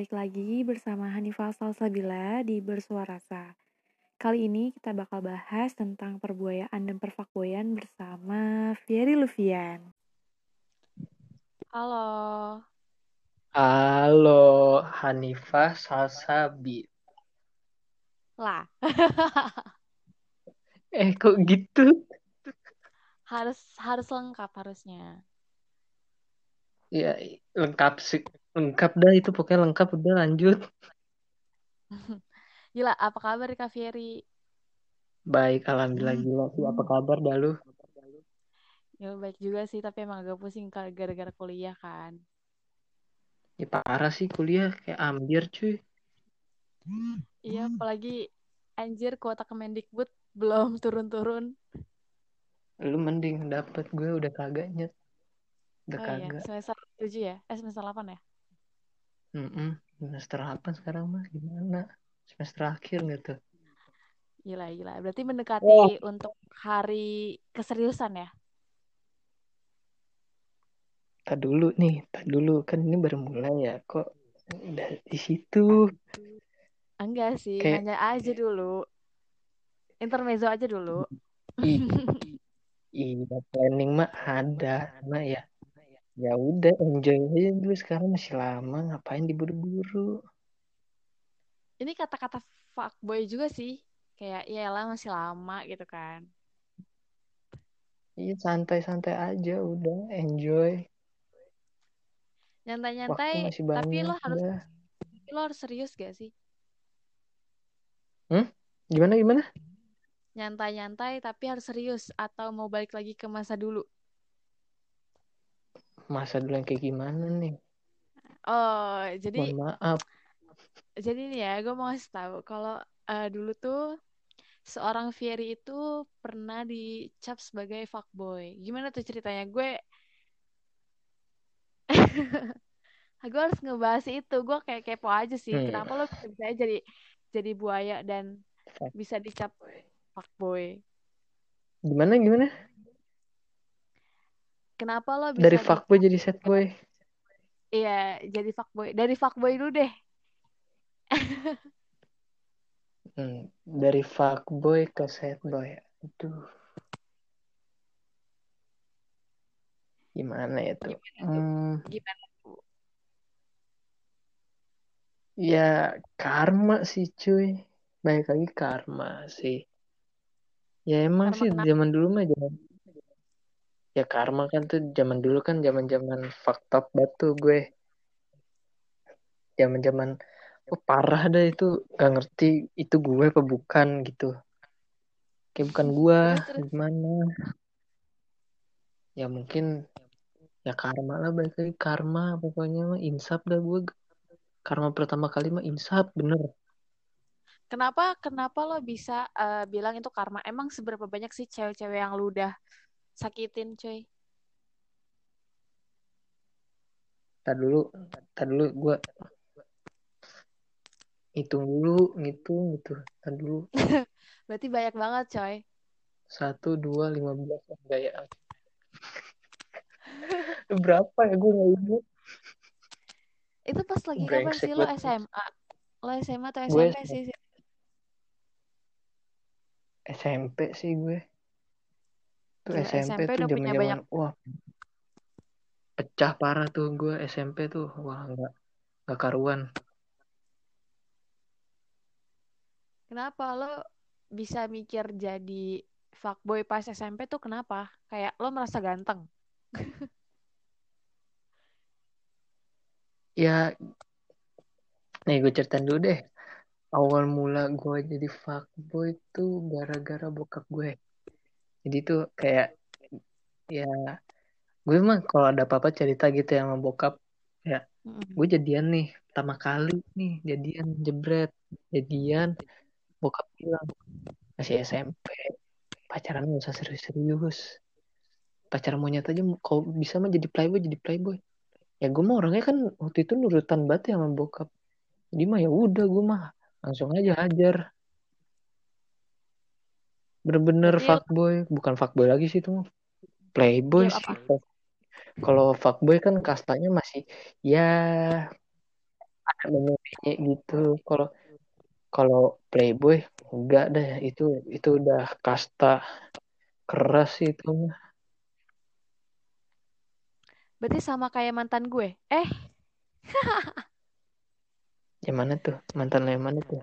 balik lagi bersama Hanifah Salsabila di Bersuarasa. Kali ini kita bakal bahas tentang perbuayaan dan perfakboyan bersama Fieri Lufian. Halo. Halo, Hanifah Salsabi. Lah, Eh, kok gitu? harus harus lengkap harusnya. Ya, lengkap sih. Lengkap dah itu pokoknya lengkap udah lanjut. Gila, apa kabar Kak Fieri? Baik, alhamdulillah gila sih. Apa kabar dah lu? Ya baik juga sih, tapi emang agak pusing gara-gara kuliah kan. Ya parah sih kuliah kayak ambiar cuy. Iya, apalagi anjir kuota Kemendikbud belum turun-turun. Lu mending dapet gue udah kagaknya. Udah Oh iya, semester 7 ya? Eh, semester 8 ya? Mm-mm. Semester apa sekarang mas? Gimana? Semester akhir gitu. Gila, gila. Berarti mendekati untuk hari keseriusan ya? Tak dulu nih, tak dulu kan ini baru mulai ya. Kok udah di situ? Enggak sih, Kayak- nanya aja dulu. Intermezzo aja dulu. Ih, Iya, planning mah ada, cuma ya ya udah enjoy aja dulu sekarang masih lama, ngapain diburu-buru? Ini kata-kata fuckboy juga sih. Kayak, ya lah masih lama gitu kan. Iya santai-santai aja, udah enjoy. Nyantai-nyantai, tapi lo harus udah. lo harus serius gak sih? Gimana gimana? Nyantai-nyantai tapi harus serius atau mau balik lagi ke masa dulu? Masa dulu yang kayak gimana nih? Oh, jadi Mohon maaf. jadi nih ya, gue mau kasih tahu kalau eh, dulu tuh seorang Fieri itu pernah dicap sebagai fuckboy. Gimana tuh ceritanya? Gue gue harus ngebahas itu. Gue kayak kepo aja sih. Hmm. Kenapa lo bisa jadi jadi buaya dan bisa dicap fuckboy? Gimana gimana? Kenapa lo bisa Dari fuckboy jadi sad boy. Iya, jadi fuckboy. Dari fuckboy dulu deh. Hmm, dari fuckboy ke sad boy. Aduh. Gimana ya tuh? Hmm, Gimana? Ya karma sih cuy. Baik lagi karma sih. Ya emang Karma sih kenapa? zaman dulu mah zaman ya karma kan tuh zaman dulu kan zaman-zaman fucked up batu gue. Zaman-zaman oh, parah dah itu gak ngerti itu gue apa bukan gitu. Kayak bukan gue gimana? Ya mungkin ya karma lah baik lagi karma pokoknya mah insaf dah gue. Karma pertama kali mah insaf bener. Kenapa kenapa lo bisa eh, bilang itu karma? Emang seberapa banyak sih cewek-cewek yang lu udah sakitin, cuy? Tar dulu, tar dulu gue hitung dulu, ngitung gitu. Tar dulu Berarti banyak banget, coy. satu dua lima belas enggak ya? Berapa ya gue nggak ingat. Itu pas lagi kapan sih lo. SMA? Lo SMA atau Gue SMP sih? SMP sih gue. Tuh Gila, SMP, SMP tuh punya zaman-zaman banyak- wah pecah parah tuh gue SMP tuh wah nggak nggak karuan. Kenapa lo bisa mikir jadi fuckboy pas SMP tuh kenapa? Kayak lo merasa ganteng. Ya, nih gue ceritain dulu deh. Awal mula gue jadi fuckboy tuh gara-gara bokap gue. Jadi tuh kayak ya gue mah kalau ada apa-apa cerita gitu ya sama bokap. Mm-mm. Gue jadian nih pertama kali nih jadian jebret jadian bokap bilang masih SMP pacaran gak usah serius-serius pacaran monyet aja kalau bisa mah jadi playboy jadi playboy ya gue mah orangnya kan waktu itu nurutan banget ya sama bokap jadi mah ya udah gue mah langsung aja hajar bener-bener Berarti- fuckboy. Bukan fuckboy lagi sih itu playboy Iya, sih. kalau fuckboy kan kastanya masih ya ada menye gitu. Kalau kalau playboy enggak deh. Itu itu udah kasta keras sih itu Berarti sama kayak mantan gue. Eh, yang mana tuh? Mantan lo yang mana tuh?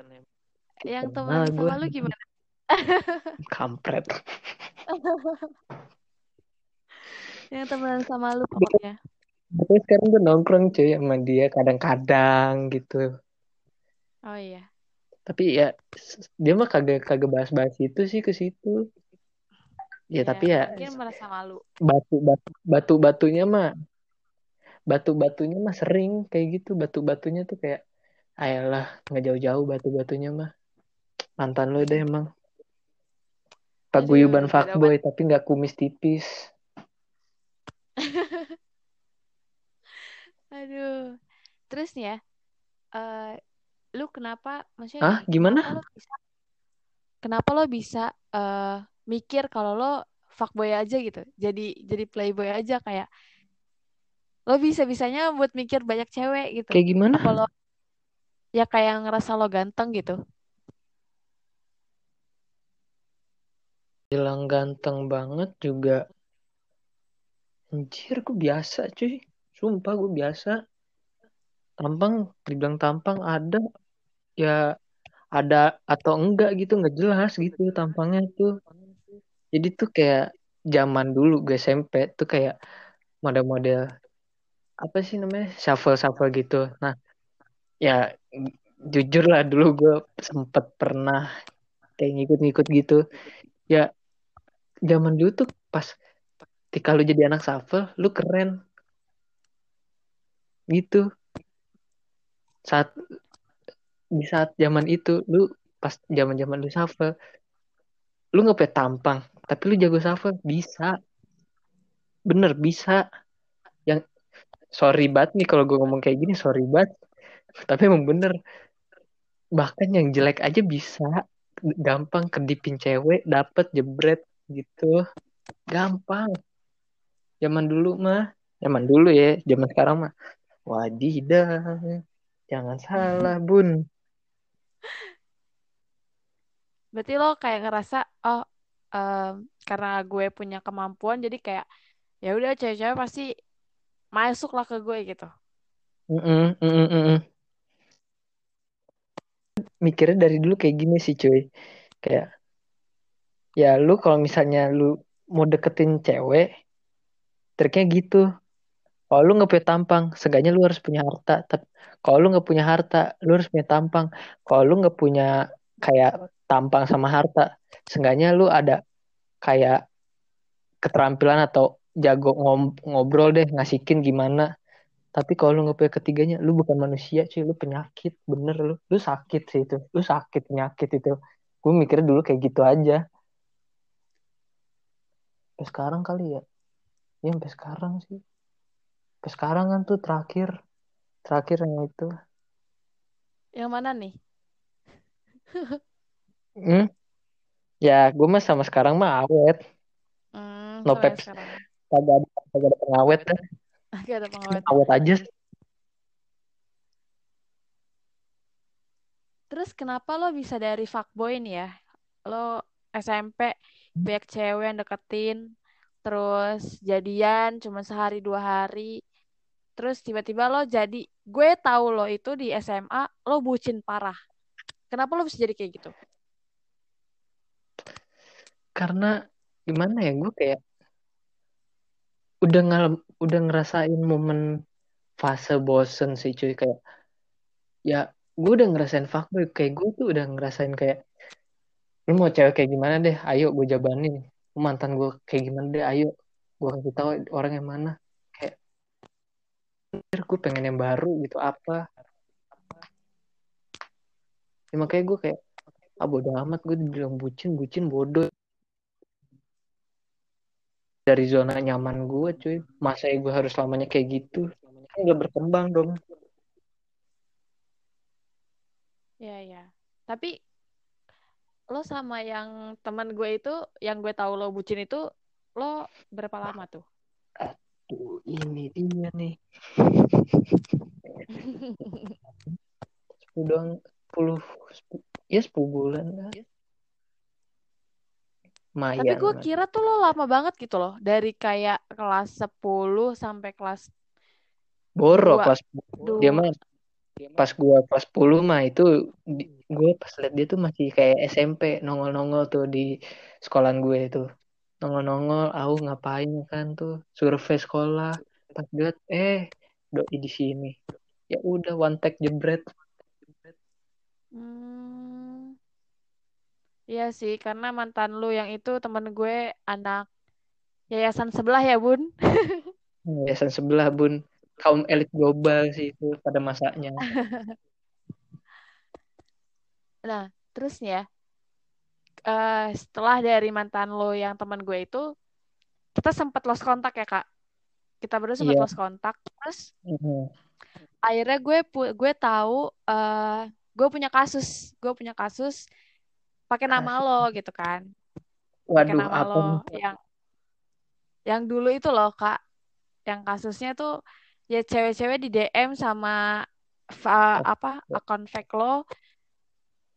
Yang teman gue sama lu gimana? kampret Yang temenan sama lu pokoknya. tapi sekarang gue nongkrong cuy sama dia kadang-kadang gitu Oh iya. tapi ya dia mah kagak kagak bahas-bahas itu sih ke situ ya Ya, tapi ya mungkin merasa malu. batu batu batu batunya mah batu batunya mah sering kayak gitu batu batunya tuh kayak ayolah nggak jauh-jauh batu batunya mah mantan lo deh emang paguyuban beda fuckboy tapi nggak kumis tipis Aduh. Terus nih ya, eh lu kenapa, maksudnya Hah, gimana? kenapa lo bisa, kenapa lo bisa eh mikir kalau lo fuckboy aja gitu, jadi jadi playboy aja kayak lo bisa-bisanya buat mikir banyak cewek gitu. kayak gimana lo ya kayak ngerasa lo ganteng gitu? Bilang ganteng banget juga. Anjir gue biasa cuy. Sumpah gue biasa. Tampang dibilang tampang ada. Ya ada atau enggak gitu nggak jelas gitu tampangnya tuh. Jadi tuh kayak zaman dulu gue SMP tuh kayak model-model apa sih namanya shuffle shuffle gitu. Nah ya jujur lah dulu gue sempet pernah kayak ngikut-ngikut gitu ya zaman dulu tuh pas ketika lu jadi anak shuffle lu keren. Gitu. Saat di saat zaman itu lu pas zaman zaman lu shuffle lu nggak tampang tapi lu jago shuffle bisa. Bener bisa. Yang sorry banget nih kalau gue ngomong kayak gini sorry banget. Tapi emang bener. Bahkan yang jelek aja bisa gampang kedipin cewek dapet jebret gitu gampang zaman dulu mah zaman dulu ya zaman sekarang mah wadidah jangan salah bun Berarti lo kayak ngerasa oh em, karena gue punya kemampuan jadi kayak ya udah cewek-cewek pasti masuk lah ke gue gitu. Mm-mm, mm-mm, mm-mm. Mikirnya dari dulu kayak gini sih cuy. Kayak ya lu kalau misalnya lu mau deketin cewek triknya gitu. Kalau lu nggak punya tampang seenggaknya lu harus punya harta. Kalau lu nggak punya harta lu harus punya tampang. Kalau lu nggak punya kayak tampang sama harta seenggaknya lu ada kayak keterampilan atau jago ngobrol deh ngasihin gimana tapi kalau lu punya ketiganya lu bukan manusia cuy lu penyakit bener lu. Lu sakit sih itu lu sakit penyakit itu. Gue mikirnya dulu kayak gitu aja. Sampai sekarang kali ya. Ya sampai sekarang sih. Sampai sekarang kan tuh terakhir terakhir yang itu. Yang mana nih? hmm? ya gue mah sama sekarang mah awet. Hmm, no peps kagak ada kagak ada pengawet. dah Gak ada pengawet. awet aja Terus kenapa lo bisa dari fuckboy nih ya? Lo SMP banyak cewek yang deketin, terus jadian cuma sehari dua hari, terus tiba-tiba lo jadi, gue tahu lo itu di SMA lo bucin parah. Kenapa lo bisa jadi kayak gitu? karena gimana ya gue kayak udah ngal udah ngerasain momen fase bosen sih cuy. Kayak ya gue udah ngerasain fuckboy. Kayak gue tuh udah ngerasain kayak lu mau cewek kayak gimana deh? Ayo gue jabanin. Mantan gue kayak gimana deh? Ayo gue kasih tahu orang yang mana. Kayak "Anjir, gue pengen yang baru gitu apa? Ya, makanya gue kayak ah amat gue dibilang bucin bucin bodoh dari zona nyaman gue cuy. Masa gue harus lamanya kayak gitu? Kan gak berkembang dong. Ya ya. Tapi lo sama yang teman gue itu, yang gue tahu lo bucin itu, lo berapa lama tuh? tuh ini dia nih. Doang 10 ya 10 bulan lah Mayan, Tapi gue kira tuh lo lama banget gitu loh. Dari kayak kelas 10 sampai kelas Boro dua. kelas Dua. dia mah pas gua kelas 10 mah itu gue pas liat dia tuh masih kayak SMP nongol-nongol tuh di sekolahan gue itu nongol-nongol aku ngapain kan tuh survei sekolah pas lihat eh doi di sini ya udah one tag jebret Hmm. Iya sih, karena mantan lu yang itu temen gue anak yayasan sebelah ya, Bun. yayasan sebelah bun kaum elit global sih itu pada masanya Nah, terus nih ya, eh, setelah dari mantan lo yang teman gue itu, kita sempat lost kontak ya, Kak. Kita berdua sempat Iya. lost kontak. Terus Mhm. akhirnya gue pu- gue tahu eh gue punya kasus, gue punya kasus pakai nama lo gitu kan. Pakai waduh nama apa lo nih yang yang dulu itu loh, Kak. Yang kasusnya tuh ya cewek-cewek di DM sama fa- apa akun fake lo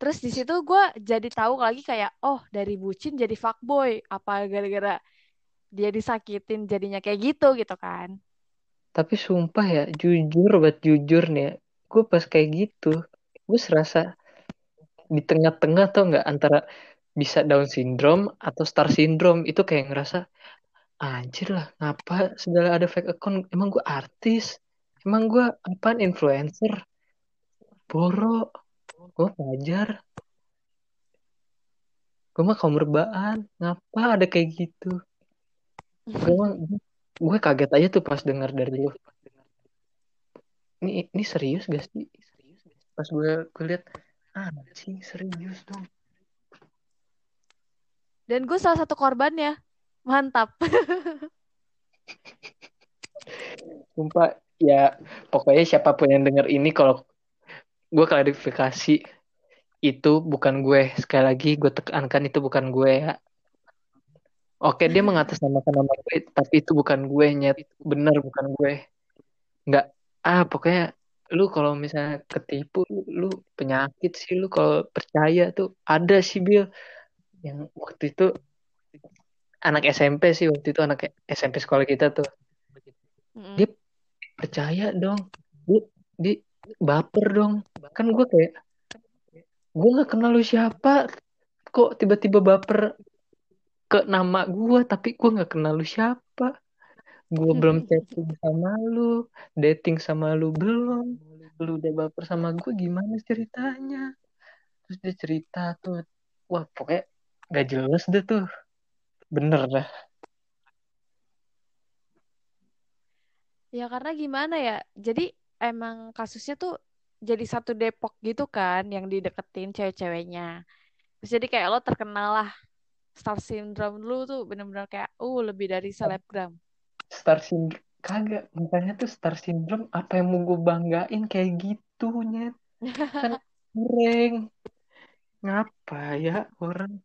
Terus di situ gue jadi tahu lagi kayak, oh dari bucin jadi fuckboy. Apa gara-gara dia disakitin jadinya kayak gitu gitu kan. tapi sumpah ya jujur buat jujur nih ya gue pas kayak gitu gue serasa di tengah-tengah tau nggak? Antara bisa Down syndrome atau Star syndrome. Itu kayak ngerasa anjir lah ngapa segala ada fake account? Emang gue artis? Emang gue apaan influencer? Boro? Gue pelajar? Gue mah kaum rebahan. Ngapa ada kayak gitu? Gue gue kaget aja tuh pas dengar dari lu. Ini ini serius gak sih? Pas gue gue lihat anjing serius dong. Dan gue salah satu korbannya. Mantap. Sumpah ya pokoknya siapa pun yang denger ini kalau gue klarifikasi itu bukan gue. Sekali lagi gue tekankan itu bukan gue ya. Oke dia mengatasnamakan nama gue tapi itu bukan gue nyet. Bener bukan gue. Nggak ah pokoknya lu kalau misalnya ketipu lu, penyakit sih lu kalau percaya tuh ada sih Bill yang waktu itu anak SMP sih waktu itu anak SMP sekolah kita tuh. Mm-mm. Dia- percaya dong. Dia, dia baper dong. Kan gue kayak gue nggak kenal lu siapa. Kok tiba-tiba baper ke nama gue tapi gue nggak kenal lu siapa gue belum chatting sama lu dating sama lu belum lu udah baper sama gue gimana ceritanya terus dia cerita tuh wah pokoknya gak jelas deh tuh bener dah Ya karena gimana ya? Jadi emang kasusnya tuh jadi satu Depok gitu kan yang dideketin cewek-ceweknya. Terus jadi kayak lo terkenal lah. Star syndrome lu tuh bener-bener kayak uh lebih dari selebgram. Star syndrome kagak makanya tuh star syndrome apa yang mau gue banggain kayak gitu nyet kan kurang ngapa ya orang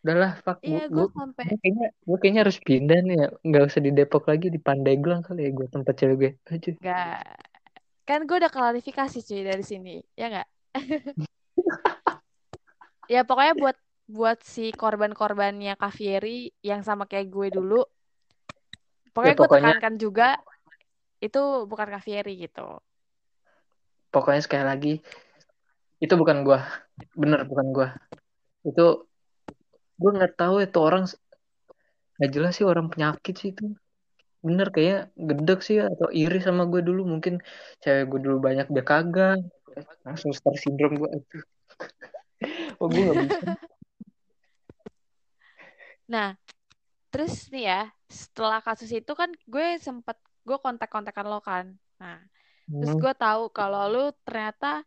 udahlah fuck Iya gue gue sampai gue kayaknya gue kayaknya harus pindah nih ya nggak usah di Depok lagi di Pandeglang kali ya gue tempat cewek gue aja Gak. Kan gue udah klarifikasi cuy dari sini. Ya nggak? ya pokoknya buat buat si korban-korbannya Kak Fieri yang sama kayak gue dulu. Pokoknya Ya, gue pokoknya- tekankan juga itu bukan Kak Fieri gitu. pokoknya sekali lagi itu bukan gue bener bukan gue itu gue nggak tahu itu orang nggak jelas sih orang penyakit sih itu. Bener kayak gedek sih atau iri sama gue dulu. Mungkin cewek gue dulu banyak dia kagak. Langsung star syndrome gue itu. Oh gue nggak bisa Nah, terus nih ya, setelah kasus itu kan gue sempet gue kontak-kontakan lo kan. Nah, terus Hmm. gue tahu kalau lu ternyata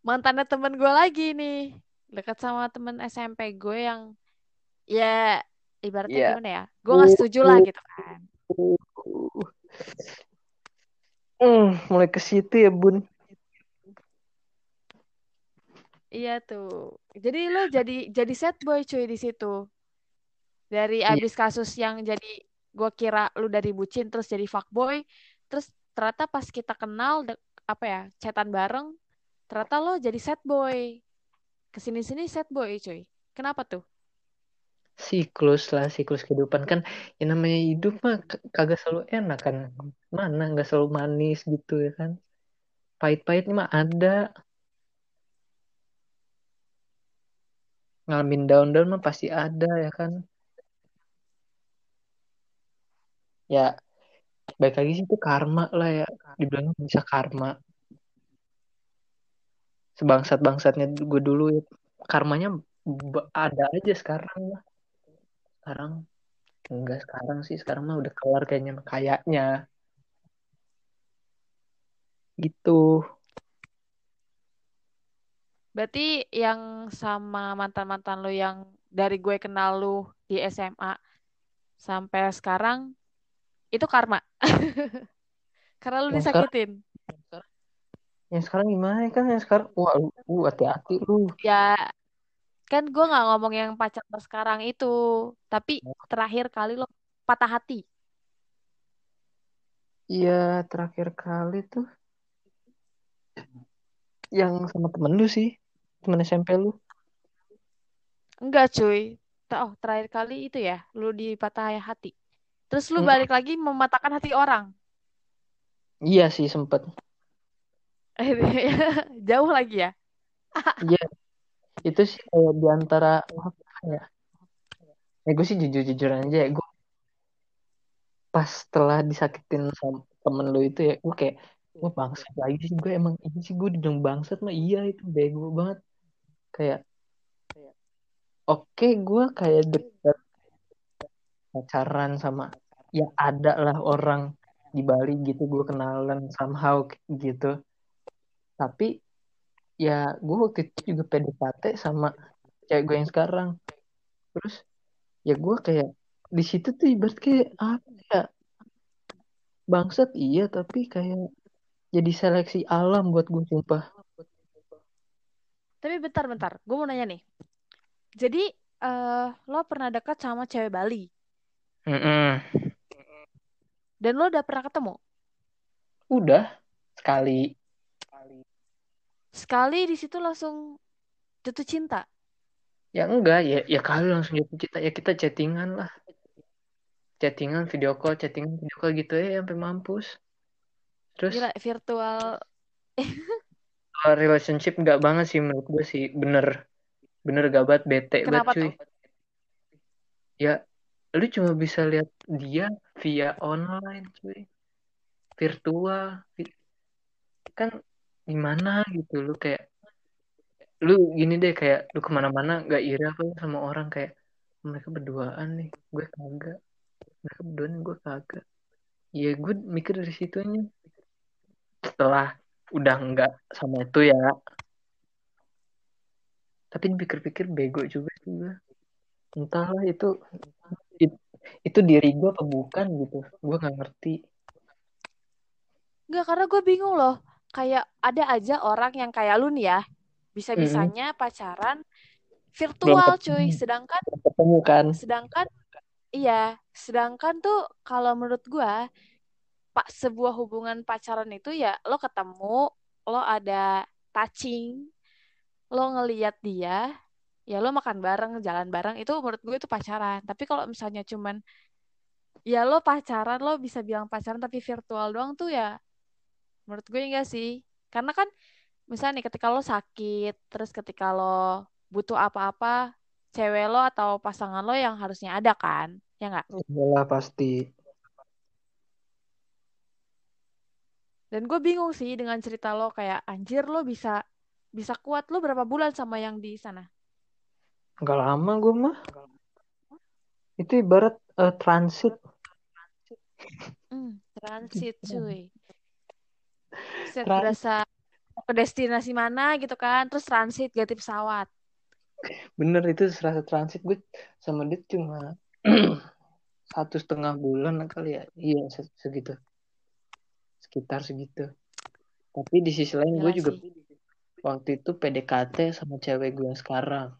mantannya temen gue lagi nih, dekat sama temen SMP gue yang ya ibaratnya Iya. gimana ya? Gue nggak setuju lah gitu kan. Hmm, mulai ke situ ya bun Iya tuh. Jadi lu jadi jadi sad boy cuy di situ. Dari Iya. abis kasus yang jadi gue kira lu dari bucin terus jadi fuckboy, terus ternyata pas kita kenal apa ya chatan bareng ternyata lo jadi sad boy. Ke sini sini sad boy cuy. Kenapa tuh? Siklus lah siklus kehidupan. Kan yang namanya hidup mah kagak selalu enak kan. Mana nggak selalu manis gitu ya kan? Pahit-pahitnya mah ada. Ngalamin down-down mah pasti ada ya kan ya baik lagi sih itu karma lah ya. Dibilang bisa karma. Sebangsat-bangsatnya gue dulu ya. Karmanya ada aja sekarang lah. Sekarang enggak sekarang sih. Sekarang mah udah kelar kayaknya kayaknya. Gitu. Berarti yang sama mantan-mantan lo yang dari gue kenal lu di SMA sampai sekarang itu karma. Karena lu Yang sekarang- disakitin. Yang sekarang gimana ya kan? Yang sekarang wah lu uh, hati-hati lu. Ya kan gue nggak ngomong yang pacar sekarang itu. Tapi terakhir kali lo patah hati. Iya terakhir kali tuh. Yang sama temen lu sih. Temen SMP lu. Enggak cuy. Oh terakhir kali itu ya lu dipatah hati terus lu Hmm. balik lagi mematahkan hati orang? Iya sih sempet. Jauh lagi ya? Iya. Itu sih kayak di antara apa ya. Ya gue sih jujur-jujur aja ya gue pas setelah disakitin sama temen lu itu ya gue kayak gue bangsat lagi sih gue emang ini sih gue dibilang bangsat mah iya itu bego banget. Kayak oke gue kayak deket pacaran sama ya ada lah orang di Bali gitu gue kenalan somehow gitu. Tapi ya gue waktu itu juga PDKT sama cewek gue yang sekarang. Terus ya gue kayak di situ tuh ibarat kayak apa ya bangsat iya tapi kayak jadi seleksi alam buat gue sumpah. Tapi bentar-bentar gue mau nanya nih. Jadi eh lo pernah dekat sama cewek Bali? Mm-mm. Dan lo udah pernah ketemu? Udah sekali. Sekali di situ langsung jatuh cinta? Ya enggak ya ya kali langsung jatuh cinta. Ya kita chattingan lah. Chattingan video call chattingan video call gitu. Ya sampai mampus. Terus? Gila virtual. Kalau relationship nggak banget sih menurut gue sih. Bener. Bener gak banget bete banget Kenapa cuy. tuh? ya lu cuma bisa lihat dia via online cuy. Virtual Vi- kan gimana gitu lu kayak lu gini deh kayak lu ke mana-mana nggak iri apa sama orang kayak mereka berduaan nih gue kagak. Mereka berduaan gue kagak. Ya gue mikir dari situnya setelah udah nggak sama itu ya. Tapi dipikir-pikir bego juga sih gue entahlah itu. it- itu diri gue apa bukan gitu gue nggak ngerti Enggak, karena gue bingung loh. Kayak ada aja orang yang kayak lu nih ya. Bisa-bisanya pacaran virtual cuy. Sedangkan ketemu kan sedangkan iya, sedangkan tuh kalau menurut gua pak sebuah hubungan pacaran itu ya lo ketemu, lo ada touching, lo ngeliat dia, ya lo makan bareng, jalan bareng, itu menurut gue itu pacaran. Tapi kalau misalnya cuman ya lo pacaran, lo bisa bilang pacaran tapi virtual doang tuh ya menurut gue enggak sih. Karena kan misalnya nih ketika lo sakit, terus ketika lo butuh apa-apa, cewek lo atau pasangan lo yang harusnya ada kan, ya nggak? Iyalah pasti Dan gue bingung sih dengan cerita lo kayak anjir lo bisa bisa kuat lo berapa bulan sama yang di sana? Nggak lama gue mah. Itu ibarat eh, transit. Hmm, transit cuy. Set Trans- berasa ke destinasi mana gitu kan, terus transit ganti pesawat. bener itu serasa transit. Gue sama dia cuma satu setengah bulan kali ya. Iya se- segitu. Sekitar segitu. Tapi di sisi lain gue juga sih. waktu itu PDKT sama cewek gue yang sekarang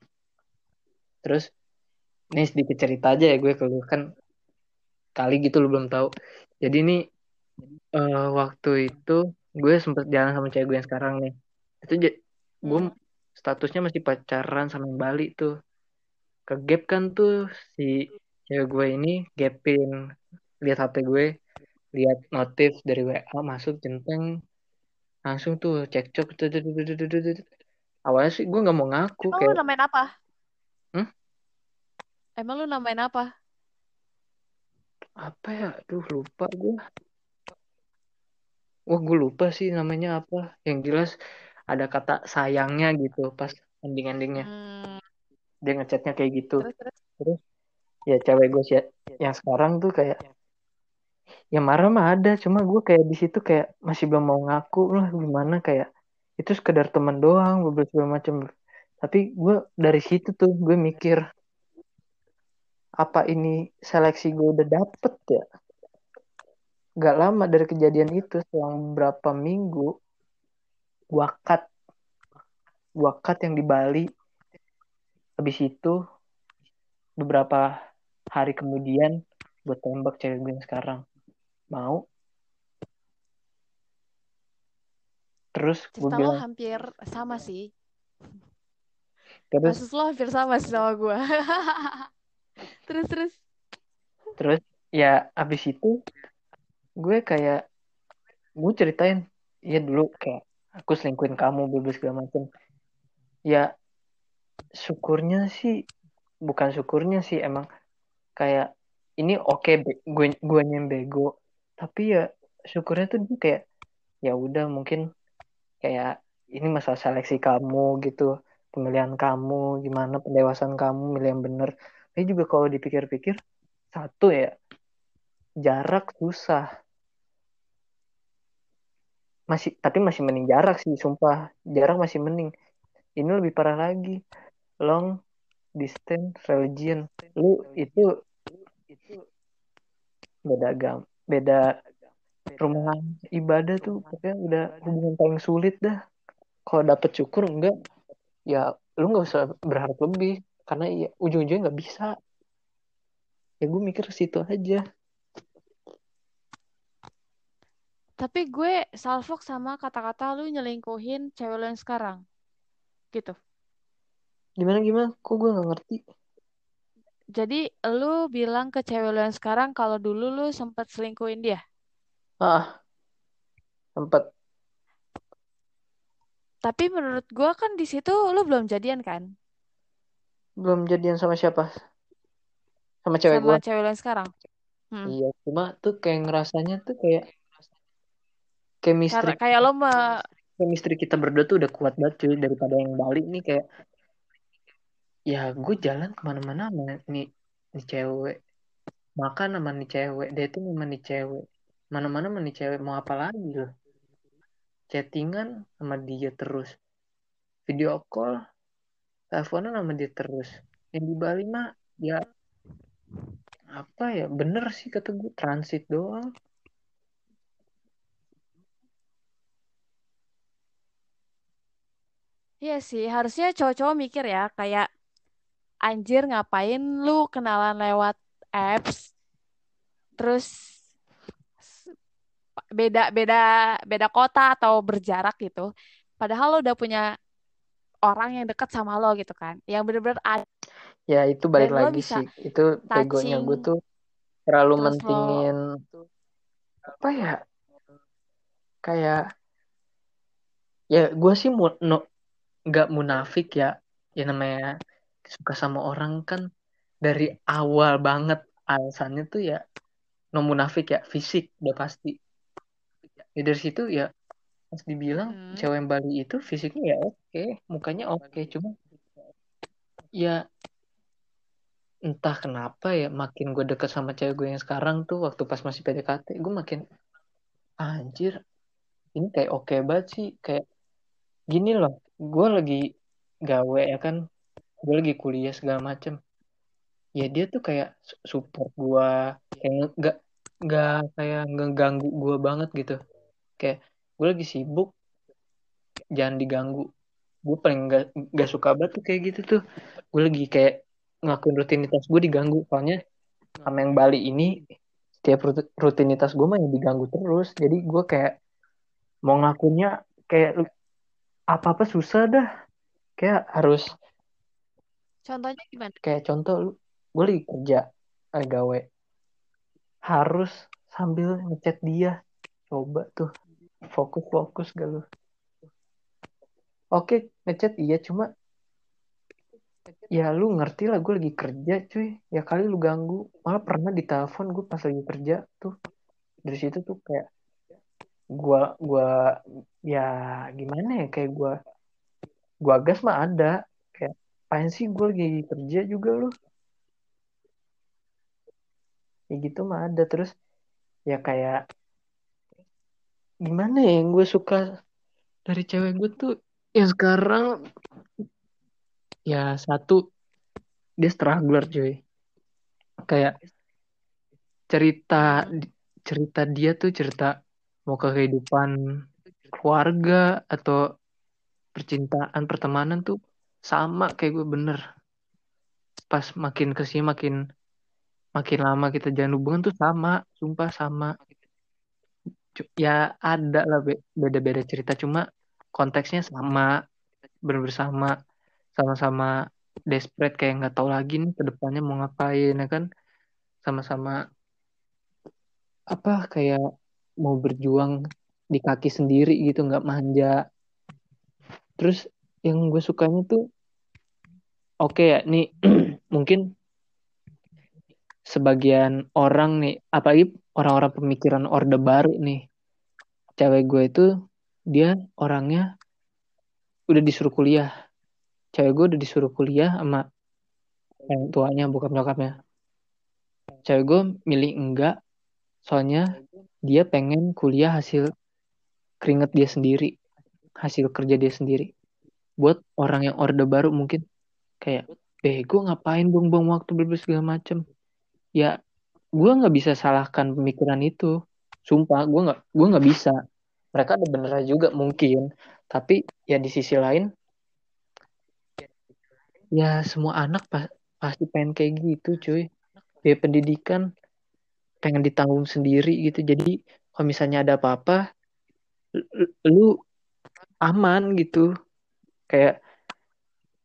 terus nih sedikit cerita aja ya gue kalau kan kali gitu lu belum tahu. Jadi nih eh, waktu itu gue sempet jalan sama cewek gue yang sekarang nih. Itu gue Hmm. statusnya masih pacaran sama yang Bali tuh. Ke gap kan tuh si cewek gue ini gapin lihat HP gue lihat notif dari WA masuk centeng langsung tuh cekcok awalnya sih gue nggak mau ngaku kayak apa? Hmm? Emang lu namain apa? apa ya aduh lupa gue wah gue lupa sih namanya apa yang jelas ada kata sayangnya gitu pas ending-endingnya Hmm. dia ngechatnya kayak gitu Terus terus. terus ya cewek gue sih yang sekarang tuh kayak ya marah mah ada cuma gue kayak di situ kayak masih belum mau ngaku lah gimana kayak itu sekedar teman doang beberapa macam tapi gue dari situ tuh gue mikir apa ini seleksi gue udah dapet ya? Gak lama dari kejadian itu selang beberapa minggu gue cut. Yang di Bali. Habis itu beberapa hari kemudian gue tembak cewek gue yang sekarang. Mau? Terus gue bilang hampir sama sih. Terus Kasus lo hampir sama sih sama gue. terus terus. terus ya abis itu gue kayak gue ceritain ya dulu kayak aku selingkuhin kamu bebas segala macam ya syukurnya sih bukan syukurnya sih emang kayak ini oke be- gue gue yang bego tapi ya syukurnya tuh dia kayak ya udah mungkin kayak ini masalah seleksi kamu gitu pemilihan kamu gimana pendewasaan kamu milih yang bener. Tapi juga kalau dipikir-pikir satu ya jarak susah. Masih tapi masih mending jarak sih sumpah. Jarak masih mending. Ini lebih parah lagi. Long distance religion. Lu itu beda agam beda rumah ibadah tuh. Pokoknya udah hubungan paling sulit dah. Kalau dapet syukur enggak ya lu nggak usah berharap lebih karena ya ujung-ujungnya nggak bisa ya gue mikir situ aja Tapi gue salfok sama kata-kata lu nyelingkuhin cewek lo yang sekarang. Gitu. gimana gimana kok gue nggak ngerti Jadi lu bilang ke cewek lo yang sekarang kalau dulu lu sempet selingkuhin dia. ah tempat Tapi menurut gue kan di situ lu belum jadian kan? Belum jadian sama siapa? Sama cewek gue sama cewek lo yang sekarang. Hmm. iya cuma tuh kayak ngerasanya tuh kayak chemistry Karena kayak lo me chemistry kita berdua tuh udah kuat banget cuy daripada yang Bali nih kayak ya gue jalan ke mana-mana sama nih nih cewek. Makan sama nih cewek dating sama nih cewek. Mana-mana sama nih cewek mau apa lagi loh chattingan sama dia terus. Video call teleponan sama dia terus. Yang di Bali mah ya apa ya bener sih kata gue transit doang. Iya sih, harusnya cowok-cowok mikir ya, kayak anjir ngapain lu kenalan lewat apps, terus beda beda beda kota atau berjarak gitu. Padahal lo udah punya orang yang dekat sama lo gitu kan, yang bener-bener ada ya itu balik dan lagi sih. Itu begonya gue tuh terlalu terus lo mentingin apa ya? Kayak ya gue sih mu no, nggak munafik ya. Ya namanya suka sama orang kan dari awal banget alasannya tuh ya no munafik ya fisik udah pasti ya dari situ ya pas dibilang Hmm. cewek yang Bali itu fisiknya ya oke mukanya oke cuma ya entah kenapa ya makin gue deket sama cewek gue yang sekarang tuh waktu pas masih PDKT gue makin anjir ini kayak oke banget sih kayak gini loh gue lagi gawe ya kan gue lagi kuliah segala macem. Ya dia tuh kayak su- support gue kayak nggak nggak kayak ngeganggu gue banget gitu kayak gue lagi sibuk jangan diganggu. Gue paling nggak nggak suka banget tuh kayak gitu tuh. Gue lagi kayak ngelakuin rutinitas gue diganggu. Soalnya sama yang Bali ini setiap rut- rutinitas gue mah yang diganggu terus. Jadi gue kayak mau ngakunya kayak apa apa susah dah. Kayak harus Contohnya gimana? kayak contoh lu gue lagi kerja eh, gawe. Harus sambil ngechat dia. Coba tuh fokus fokus gak oke ngechat iya cuma ya lu ngerti lah gue lagi kerja cuy. Ya kali lu ganggu. Malah pernah ditelepon gue pas lagi kerja tuh. Dari situ tuh kayak gua gua ya gimana ya kayak gua gua gas mah ada. Kayak apaan sih gue lagi kerja juga lu? Ya gitu mah ada. Terus ya kayak gimana ya yang gue suka dari cewek gue tuh yang sekarang ya satu dia struggler cuy. Kayak cerita cerita dia tuh cerita mau ke kehidupan keluarga atau percintaan pertemanan tuh sama kayak gue bener. Pas makin ke sini makin makin lama kita jalan hubungan tuh sama sumpah sama ya ada lah be- beda-beda cerita. Cuma konteksnya sama bersama sama-sama desperate kayak nggak tahu lagi nih ke depannya mau ngapain ya kan? Sama-sama apa kayak mau berjuang di kaki sendiri gitu nggak manja. Terus yang gue sukanya tuh oke ya nih mungkin sebagian orang nih apalagi orang-orang pemikiran orde baru nih cewek gue itu dia orangnya udah disuruh kuliah. Cewek gue udah disuruh kuliah sama yang tuanya bukan nyokapnya. Cewek gue milih enggak soalnya dia pengen kuliah hasil keringet dia sendiri hasil kerja dia sendiri. Buat orang yang orde baru mungkin kayak bego ngapain buang-buang waktu bebas segala macem ya gue nggak bisa salahkan pemikiran itu. Sumpah gue nggak gue nggak bisa. Mereka ada benernya juga mungkin. Tapi ya di sisi lain ya semua anak pa- pasti pengen kayak gitu cuy. Biaya pendidikan pengen ditanggung sendiri gitu. Jadi kalau misalnya ada apa-apa lu aman gitu. Kayak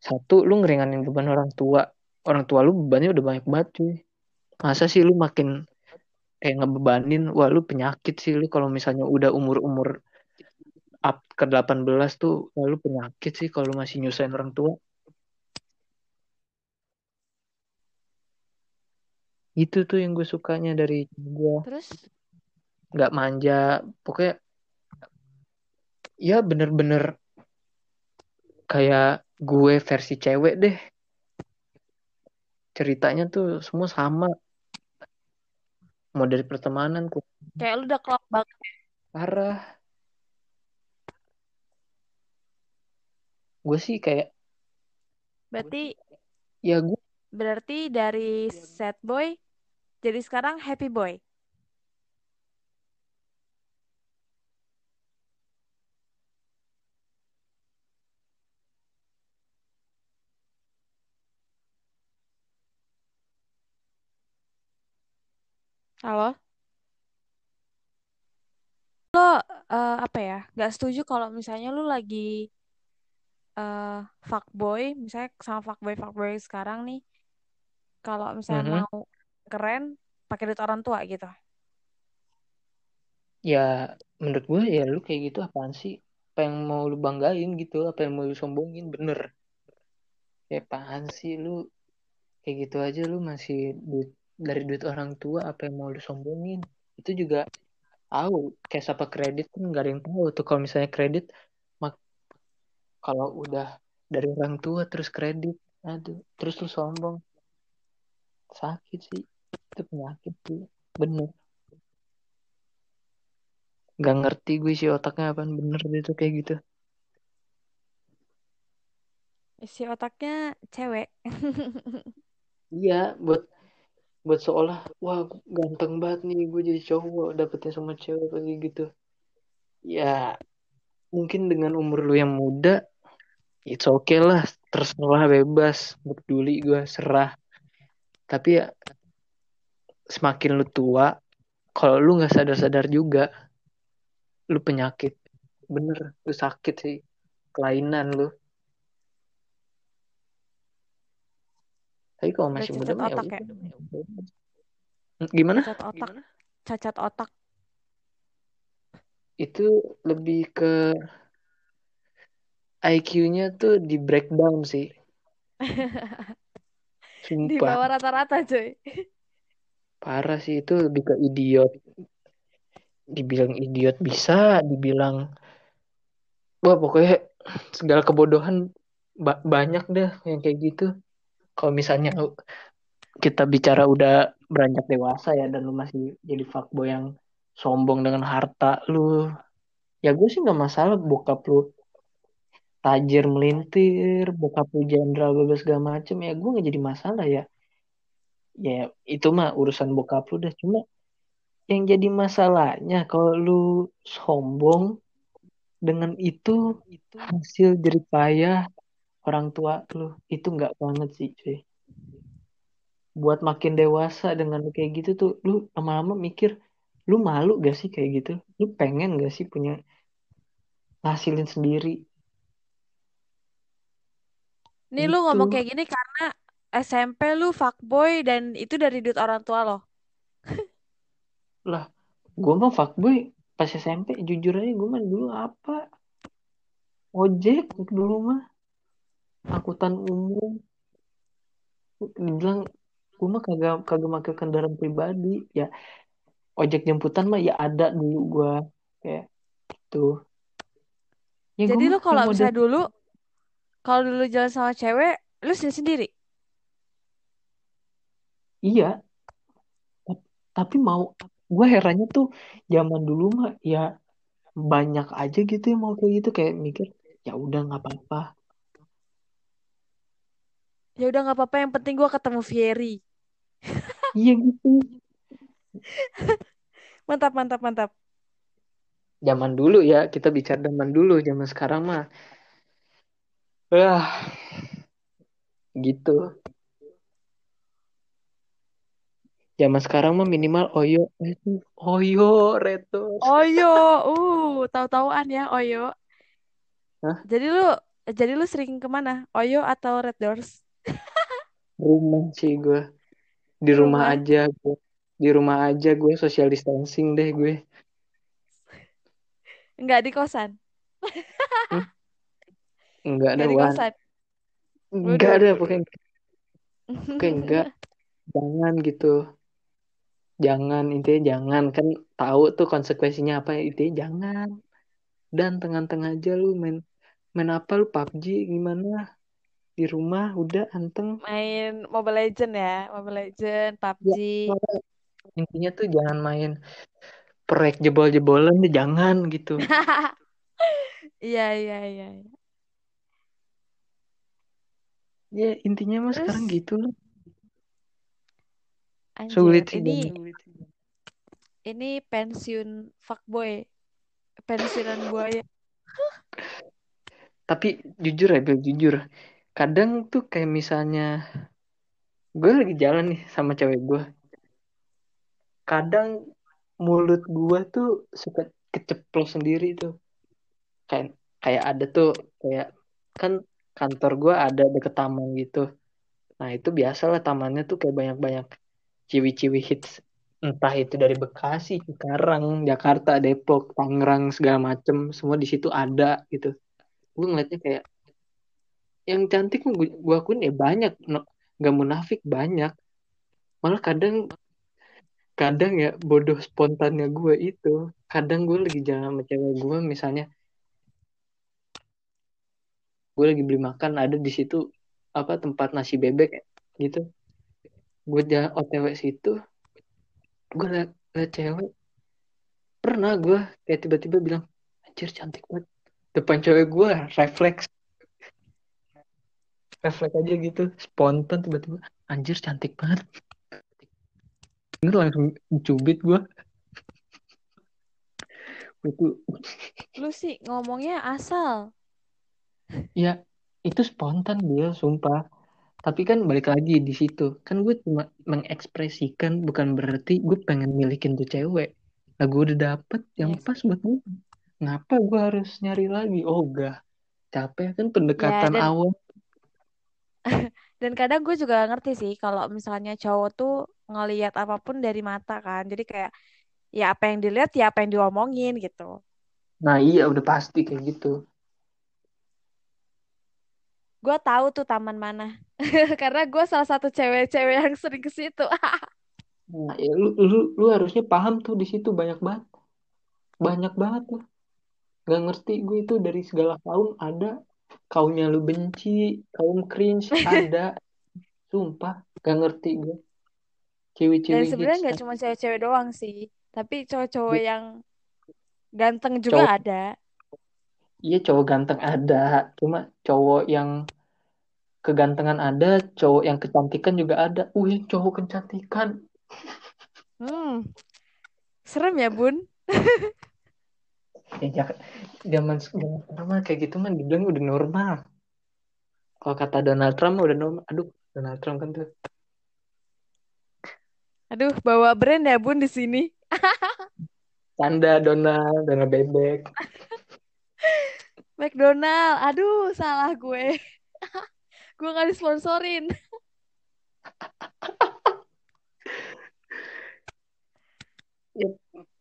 satu lu ngeringanin beban orang tua. Orang tua lu bebannya udah banyak banget cuy masa sih lu makin kayak ngebebanin? Wah lu penyakit sih lu kalau misalnya udah umur-umur up ke 18 tuh wah, lu penyakit sih kalau masih nyusahin orang tua. Itu tuh yang gue sukanya dari gue Terus? Nggak manja. Pokoknya ya bener-bener kayak gue versi cewek deh. Ceritanya tuh semua sama mau dari pertemanan kok kayak lu udah klop banget. parah gue sih kayak Berarti ya gue berarti dari sad boy jadi sekarang happy boy. Halo? Lo eh, apa ya? Gak setuju kalau misalnya lu lagi eh fuckboy, misalnya sama fuckboy fuckboy sekarang nih, kalau misalnya Mhm. mau keren pakai duit orang tua gitu. ya menurut gue ya lu kayak gitu apaan sih apa yang mau lu banggain gitu apa yang mau lu sombongin bener ya apaan sih lu kayak gitu aja lu masih duit dari duit orang tua apa yang mau lu sombongin itu juga tahu. Cash apa kredit kan nggak ada yang tahu tuh. Kalau misalnya kredit mak kalau udah dari orang tua terus kredit aduh terus lu sombong. Sakit sih. Itu penyakit sih. Bener. Nggak ngerti gue sih otaknya apaan bener itu kayak gitu. Isi otaknya cewek. iya buat buat seolah wah ganteng banget nih gue jadi cowok dapetnya sama cewek lagi gitu. Ya mungkin dengan umur lu yang muda it's okay lah terserah bebas peduli gue serah. Tapi ya semakin lu tua kalau lu nggak sadar-sadar juga lu penyakit. Bener lu sakit sih kelainan lu tapi kalau masih muda mah ya ya? gimana Cacat otak. Cacat otak. itu lebih ke IQ-nya tuh di breakdown sih Di sumpah bawah rata-rata cuy. parah sih itu lebih ke idiot dibilang idiot bisa dibilang wah pokoknya segala kebodohan ba- banyak deh yang kayak gitu kalau misalnya kita bicara udah beranjak dewasa ya dan lu masih jadi fuckboy yang sombong dengan harta lu ya gue sih nggak masalah bokap lu tajir melintir bokap lu jenderal bebas segala macem ya gue nggak jadi masalah ya. Ya itu mah urusan bokap lu dah cuma yang jadi masalahnya kalau lu sombong dengan itu hasil jerih payah orang tua lu itu nggak banget sih cuy. Buat makin dewasa dengan kayak gitu tuh lu lama-lama mikir lu malu gak sih kayak gitu? Lu pengen gak sih punya ngasilin sendiri? Nih lu ngomong kayak gini karena SMP lu fuckboy dan itu dari duit orang tua lo. lah gue mah fuckboy pas SMP jujur aja gue mah dulu apa? Ojek dulu mah angkutan umum. Dibilang gue mah kagak kagak pakai kendaraan pribadi. Ya ojek jemputan mah ya ada dulu gue kayak gitu. Ya Jadi lu kalau yang model dulu kalau dulu jalan sama cewek, lu sendiri sendiri. iya. Ta- tapi mau gue herannya tuh zaman dulu mah ya banyak aja gitu yang mau kayak gitu. Kayak mikir ya udah nggak apa-apa Ya udah nggak apa-apa, yang penting gua ketemu Fieri. iya gitu Mantap, mantap, mantap. zaman dulu ya kita bicara zaman dulu zaman sekarang mah wah gitu zaman sekarang mah minimal oyo oyo reto Oyo, uh, tahu-tahuan ya Oyo. Hah? Jadi lu, jadi lu sering ke mana? Oyo atau Red Doors? Rumah sih gue di rumah Rumah. aja gue di rumah aja gue social distancing deh gue Enggak di kosan. enggak ada Enggak di kosan. enggak ada pokoknya pokoknya enggak jangan gitu. Jangan intinya jangan. Kan tahu tuh konsekuensinya apa intinya jangan. Dan tengah-tengah aja lu main main apa lu PUBG gimana di rumah udah anteng Main Mobile Legend ya, Mobile Legend, PUBG. ya intinya tuh jangan main proyek jebol-jebolan deh jangan gitu Iya, iya, iya. iya. ya intinya Terus sekarang gitu anjir, sulit ini banget. ini pensiun fuckboy. Pensiunan buaya. tapi jujur ya Bel, jujur kadang tuh kayak misalnya gue lagi jalan nih sama cewek gue. Kadang mulut gue tuh suka keceplos sendiri tuh. Kayak kayak ada tuh kayak kan kantor gue ada deket taman gitu. Nah itu biasa lah tamannya tuh kayak banyak-banyak ciwi-ciwi hits. Entah itu dari Bekasi, Cikarang, Jakarta, Depok, Tangerang segala macem. Semua di situ ada gitu. Gue ngeliatnya kayak yang cantik gue, gue akuin ya banyak no, gak munafik banyak. Malah kadang kadang ya bodoh spontannya gue itu. Kadang gue lagi jalan sama cewek gue misalnya gue lagi beli makan ada di situ apa tempat nasi bebek gitu. Gue jalan otw situ gue liat, liat cewek. Pernah gue kayak tiba-tiba bilang anjir cantik banget. Depan cewek gue refleks refleks aja gitu spontan tiba-tiba anjir cantik banget. Ini langsung cubit gue itu. Lu sih ngomongnya asal. ya itu spontan dia sumpah. Tapi kan balik lagi di situ. Kan gue cuma mengekspresikan bukan berarti gue pengen milikin tuh cewek. Lah gue udah dapet yang Iya pas buat gue ngapa gue harus nyari lagi? Oh enggak. Capek kan pendekatan dan- awal Dan kadang gue juga ngerti sih kalau misalnya cowok tuh ngelihat apa pun dari mata kan. Jadi kayak ya apa yang dilihat ya apa yang diomongin gitu. nah iya udah pasti kayak gitu Gue tahu tuh taman mana. Karena gue salah satu cewek-cewek yang sering ke situ. nah ya lu lu lu harusnya paham tuh di situ banyak banget banyak banget tuh nggak ngerti gue itu dari segala kaum ada kaumnya lu benci kaum cringe ada sumpah gak ngerti gue Dan cewek-cewek sebenarnya hits nggak cuma cewek-cewek doang sih. Tapi cowok-cowok yang ganteng juga Cowok. ada. iya cowok ganteng ada cuma cowok yang kegantengan ada cowok yang kecantikan juga ada uh cowok kecantikan Hmm. Serem ya, Bun? ya zaman mah kayak gitu mah dibilang udah normal kalau kata Donald Trump udah normal aduh Donald Trump kan tuh Aduh, bawa brand ya, Bun, di sini. tanda Donald Donald bebek McDonald. Aduh, salah gue. gue nggak disponsorin.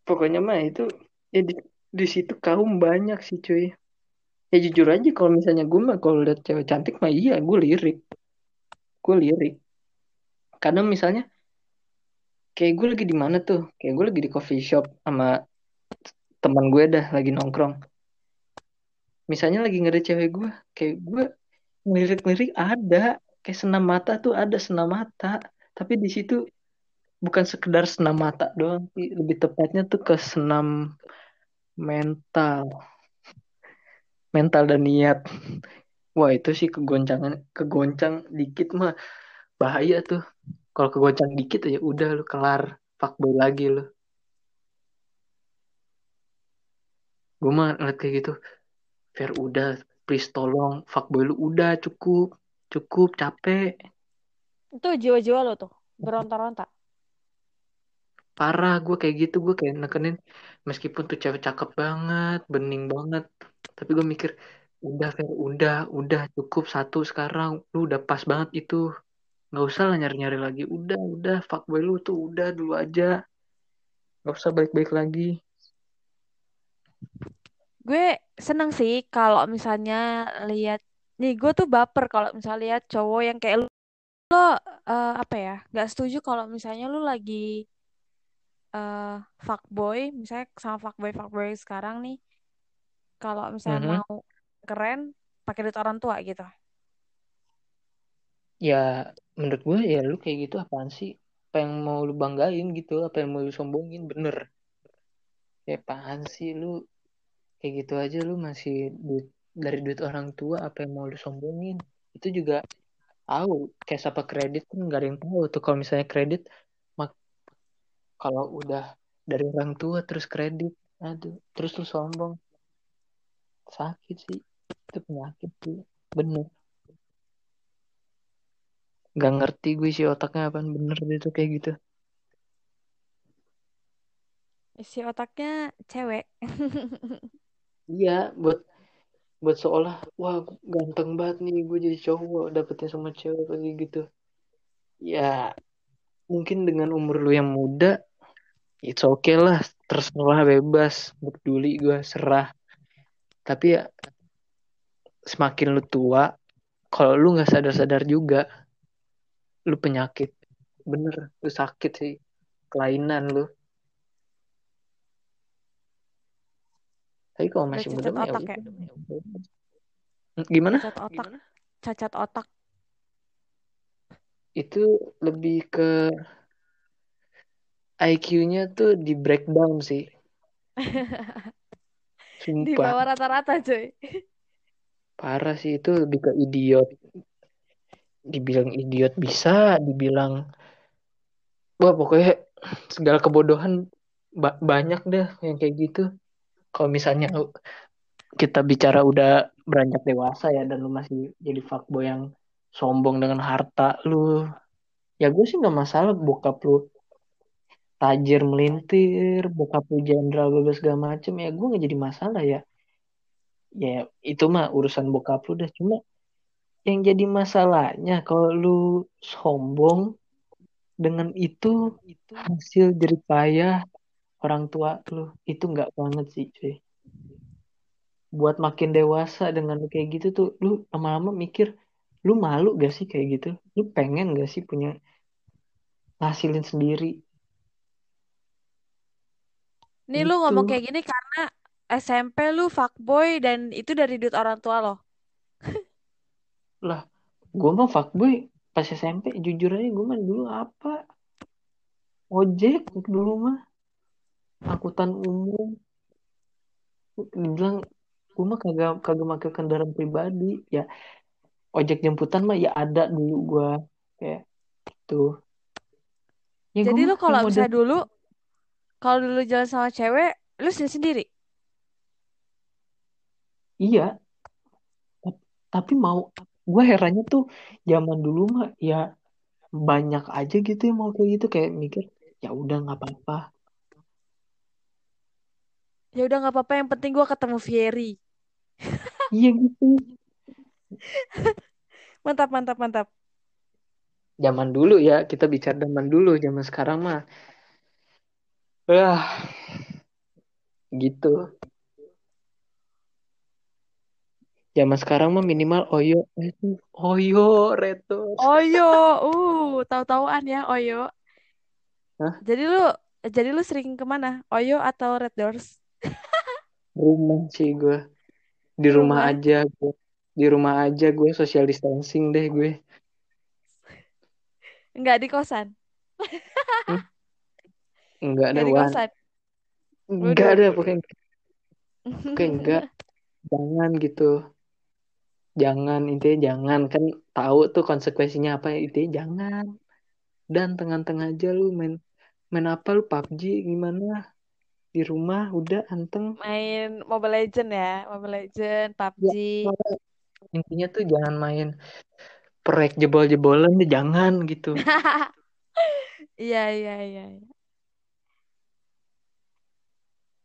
pokoknya mah itu ya di, di situ kaum banyak sih cuy. Ya jujur aja kalau misalnya gue mah kalau lihat cewek cantik mah iya gue lirik. Gue lirik. Kadang misalnya kayak gue lagi di mana tuh? Kayak gue lagi di coffee shop sama teman gue dah lagi nongkrong. Misalnya lagi ngeri cewek gue kayak gue ngelirik-ngelirik ada. Kayak senam mata tuh ada senam mata. Tapi di situ bukan sekedar senam mata doang sih lebih tepatnya tuh ke senam mental mental dan niat wah itu sih kegoncangan kegoncang dikit mah bahaya tuh kalau kegoncang dikit aja udah lu kelar fuckboy lagi lu gue mah ngeliat kayak gitu Fair udah please tolong fuckboy lu udah cukup cukup capek Itu jiwa-jiwa lo tuh. Beronta-ronta. Parah gue kayak gitu gue kayak nekenin meskipun tuh cewek cakep banget bening banget. Tapi gue mikir udah Fer udah udah cukup satu sekarang. Lu udah pas banget itu. Nggak usah lah nyari-nyari lagi. Udah udah fuckboy lu tuh udah dulu aja. Nggak usah balik-balik lagi. Gue seneng sih kalau misalnya lihat nih gue tuh baper kalau misalnya lihat cowok yang kayak lu. Lo eh, apa ya nggak setuju kalau misalnya lu lagi eh fuckboy misalnya sama fuckboy fuckboy sekarang nih kalau misalnya Mhm. mau keren pakai duit orang tua gitu. Ya menurut gue ya lu kayak gitu apaan sih? Apa yang mau lu banggain gitu apa yang mau lu sombongin bener. Ya apaan sih lu? Kayak gitu aja lu masih duit dari duit orang tua apa yang mau lu sombongin? Itu juga tahu cash apa kredit kan nggak ada yang tahu tuh kalau misalnya kredit kalau udah dari orang tua terus kredit aduh terus lu sombong. Sakit sih itu penyakit sih bener. Nggak ngerti gue sih otaknya apa bener itu kayak gitu. Isi otaknya cewek. Iya buat buat seolah wah ganteng banget nih gue jadi cowok dapetin sama cewek kayak gitu. Ya mungkin dengan umur lu yang muda it's okay lah terserah bebas peduli gue serah. Tapi ya semakin lu tua kalau lu nggak sadar-sadar juga lu penyakit. Bener lu sakit sih kelainan lu. Tapi kalau masih muda ya ya? gimana? Cacat otak. Cacat otak itu lebih ke IQ-nya tuh di breakdown sih. Di sumpah. bawah rata-rata cuy. Parah sih itu lebih ke idiot. Dibilang idiot bisa dibilang wah pokoknya segala kebodohan ba- banyak deh yang kayak gitu. Kalau misalnya kita bicara udah beranjak dewasa ya dan lu masih jadi fuckboy yang sombong dengan harta lu. Ya gue sih nggak masalah bokap lu tajir melintir bokap lu jenderal bebas segala macem. Ya gue nggak jadi masalah ya. Ya itu mah urusan bokap lu dah cuma yang jadi masalahnya kalau lu sombong dengan itu hasil jerih payah orang tua lu itu nggak banget sih cuy. Buat makin dewasa dengan kayak gitu tuh lu lama-lama mikir lu malu gak sih kayak gitu? Lu pengen gak sih punya ngasilin sendiri? Nih lu itu ngomong kayak gini karena SMP lu fuckboy dan itu dari duit orang tua lo. lah gue mah fuckboy pas SMP jujur aja gue mah dulu apa? Ojek dulu mah angkutan umum. Dibilang gue mah kagak kagak pakai kendaraan pribadi. Ya ojek jemputan mah ya ada dulu gue kayak gitu. Ya gue Jadi lu kalau misalnya dulu kalau dulu jalan sama cewek, lu sendiri sendiri. iya. Ta- tapi mau gue herannya tuh zaman dulu mah ya banyak aja gitu yang mau kayak gitu kayak mikir ya udah nggak apa-apa. Ya udah nggak apa-apa, yang penting gua ketemu Fieri. iya gitu Mantap, mantap, mantap. zaman dulu ya kita bicara zaman dulu zaman sekarang mah Wah, gitu. Zaman sekarang mah minimal Oyo, Oyo, Retos. Oyo, uh, tahu-tahuan ya Oyo. Hah? Jadi lu jadi lu sering ke mana? Oyo atau Red Doors? Rumah sih gue. Di rumah Rumah? aja gue. Di rumah aja gue social distancing deh gue. Enggak di kosan. Hmm? Enggak ada di kosan. Enggak ada pokoknya. Pokoknya enggak. Jangan gitu. Jangan intinya jangan kan tahu tuh konsekuensinya apa intinya jangan. Dan tengah-tengah aja lu main main apa lu PUBG gimana? Di rumah udah anteng. Main Mobile Legend ya, Mobile Legend, Ya, PUBG. Intinya tuh jangan main proyek jebol-jebolan deh jangan gitu. Iya, iya, iya. iya.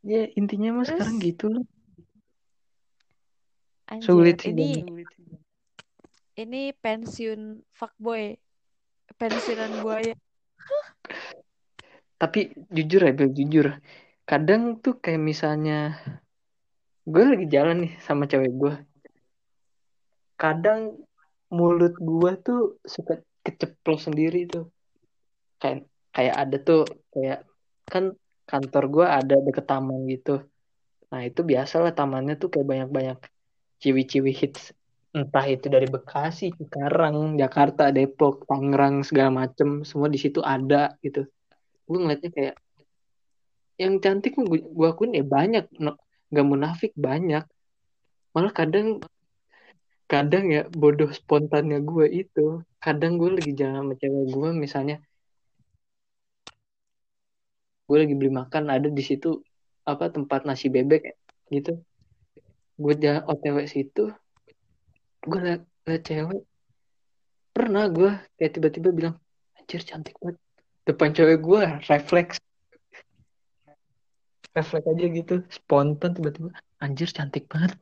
Ya intinya mah Terus sekarang gitu loh. anjir, Sulit ini ini pensiun fuckboy, pensiunan buaya. Tapi jujur ya Bel, jujur. Kadang tuh kayak misalnya gue lagi jalan nih sama cewek gue. Kadang mulut gue tuh suka keceplos sendiri tuh. Kayak kayak ada tuh kayak kan kantor gue ada deket taman gitu. Nah itu biasa lah tamannya tuh kayak banyak-banyak ciwi-ciwi hits. Entah itu dari Bekasi, Cikarang, Jakarta, Depok, Tangerang segala macem semua di situ ada gitu. Gue ngeliatnya kayak yang cantik gue, gue akuin ya banyak, no, gak munafik banyak. Malah kadang kadang ya bodoh spontannya gue itu. Kadang gue lagi jalan sama cewek gue misalnya gue lagi beli makan ada di situ apa tempat nasi bebek gitu. Gue jalan otw situ gue liat, liat cewek pernah gue kayak tiba-tiba bilang anjir cantik banget. Depan cewek gue refleks. Refleks aja gitu spontan tiba-tiba anjir cantik banget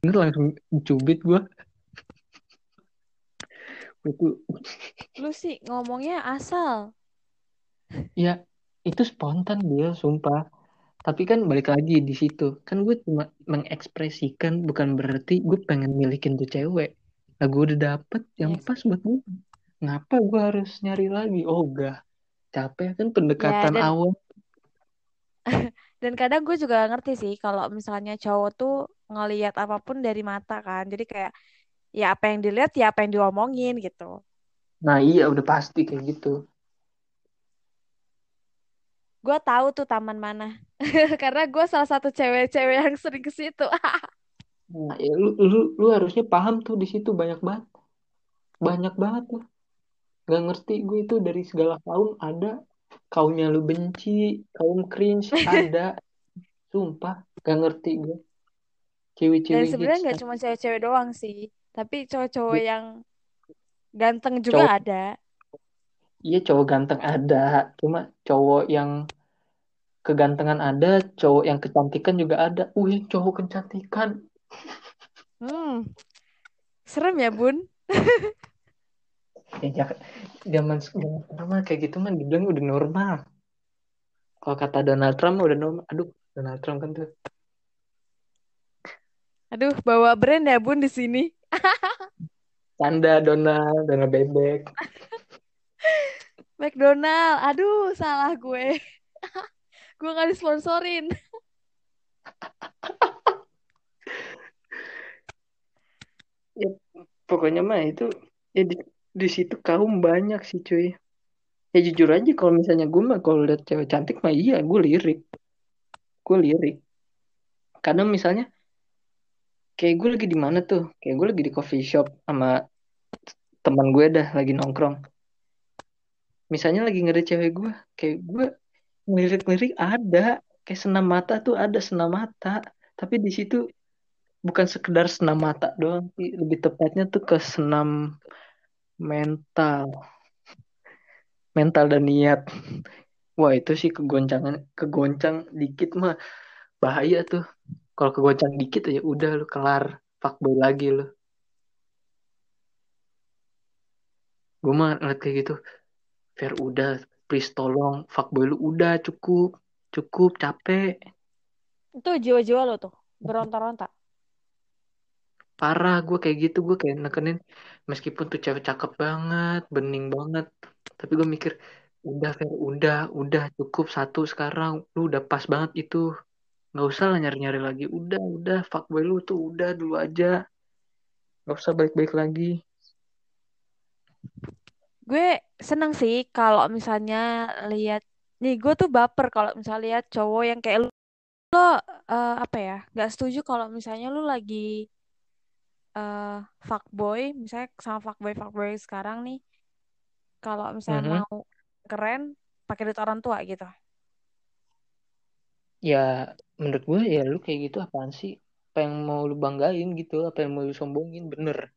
Bener langsung cubit gue itu. Lu sih ngomongnya asal. ya itu spontan dia sumpah. Tapi kan balik lagi di situ. Kan gue cuma mengekspresikan bukan berarti gue pengen milikin tuh cewek. Nah gue udah dapet yang Iya pas buat gue ngapa gue harus nyari lagi? Oh enggak. Capek kan Ya pendekatan dan awal. Dan kadang gue juga ngerti sih kalau misalnya cowok tuh ngelihat apa pun dari mata kan. Jadi kayak ya apa yang dilihat ya apa yang diomongin gitu. nah iya udah pasti kayak gitu Gue tahu tuh taman mana. Karena gue salah satu cewek-cewek yang sering ke situ. nah ya lu lu lu harusnya paham tuh di situ banyak banget banyak banget tuh nggak ngerti gue itu dari segala kaum ada kaumnya lu benci kaum cringe ada sumpah gak ngerti gue Dan cewek-cewek sebenarnya hits nggak cuma cewek-cewek doang sih, tapi cowok-cowok Gue- yang ganteng juga cowok ada. iya cowok ganteng ada. Cuma cowok yang kegantengan ada cowok yang kecantikan juga ada. Uh cowok kecantikan. Hmm. Serem ya, Bun? ya jak- zaman zaman sekarang kayak gitu mah dibilang udah normal. Kalau kata Donald Trump udah normal aduh Donald Trump kan tuh Aduh, bawa brand ya, Bun, di sini. tanda Donald Donald bebek McDonald. Aduh, salah gue. gue gak disponsorin. ya pokoknya mah itu ya di, di situ kaum banyak sih cuy ya jujur aja kalau misalnya gue mah kalau lihat cewek cantik mah iya gue lirik gue lirik kadang misalnya kayak gue lagi di mana tuh? Kayak gue lagi di coffee shop sama teman gue dah lagi nongkrong. Misalnya lagi ngeri cewek gue kayak gue ngelirik-ngelirik ada kayak senam mata tuh ada senam mata. Tapi di situ bukan sekedar senam mata doang sih lebih tepatnya tuh ke senam mental. Mental dan niat. Wah itu sih kegoncangan kegoncang dikit mah bahaya tuh kalau kegoncang dikit aja udah lu kelar fuckboy lagi lu gue mah ngeliat kayak gitu Fair udah please tolong fuckboy lu udah cukup cukup capek Itu jiwa-jiwa lo tuh. Beronta-ronta. parah gue kayak gitu gue kayak nekenin meskipun tuh cewek cakep banget bening banget tapi gue mikir udah Fer udah udah cukup satu sekarang lu udah pas banget itu nggak usah lah nyari-nyari lagi. Udah udah. Fuckboy lu tuh udah dulu aja. Nggak usah baik-baik lagi. Gue seneng sih kalau misalnya lihat nih gue tuh baper kalau misalnya lihat cowok yang kayak lu. Lo eh, apa ya nggak setuju kalau misalnya lu lagi eh fuckboy misalnya sama fuckboy fuckboy sekarang nih. Kalau misalnya Mhm. mau keren pakai duit orang tua gitu ya menurut gue ya lu kayak gitu apaan sih? Apa yang mau lu banggain gitu? Apa yang mau lu sombongin? Bener.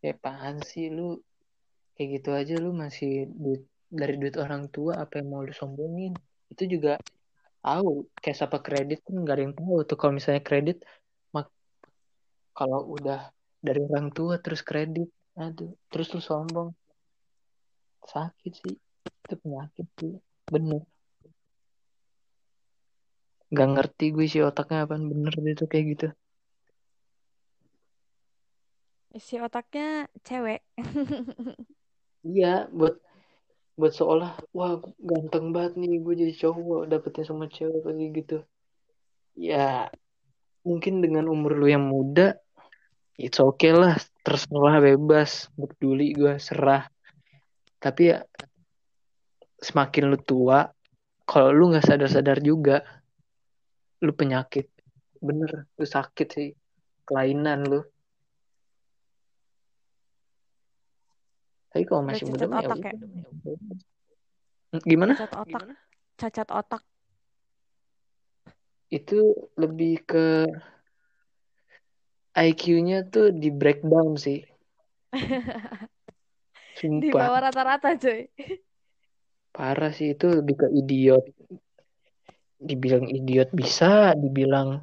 Ya apaan sih lu? Kayak gitu aja lu masih duit dari duit orang tua apa yang mau lu sombongin? Itu juga tahu. Cash apa kredit kan nggak ada yang tahu tuh. Kalau misalnya kredit mak kalau udah dari orang tua terus kredit aduh terus lu sombong. Sakit sih. Itu penyakit sih. Bener nggak ngerti gue sih otaknya apa bener itu kayak gitu. Isi otaknya cewek. Iya buat buat seolah wah ganteng banget nih gue jadi cowok dapetnya sama cewek kayak gitu. Ya mungkin dengan umur lu yang muda it's okay lah terserah bebas peduli gue serah. Tapi ya semakin lu tua kalau lu nggak sadar-sadar juga lu penyakit. Bener lu sakit sih. Kelainan lu. Tapi kalau masih muda cacat mah ya otak ya? gimana? Cacat otak. Cacat otak. Itu lebih ke IQ-nya tuh di breakdown sih. Di sumpah. bawah rata-rata cuy. Parah sih itu lebih ke idiot dibilang idiot bisa dibilang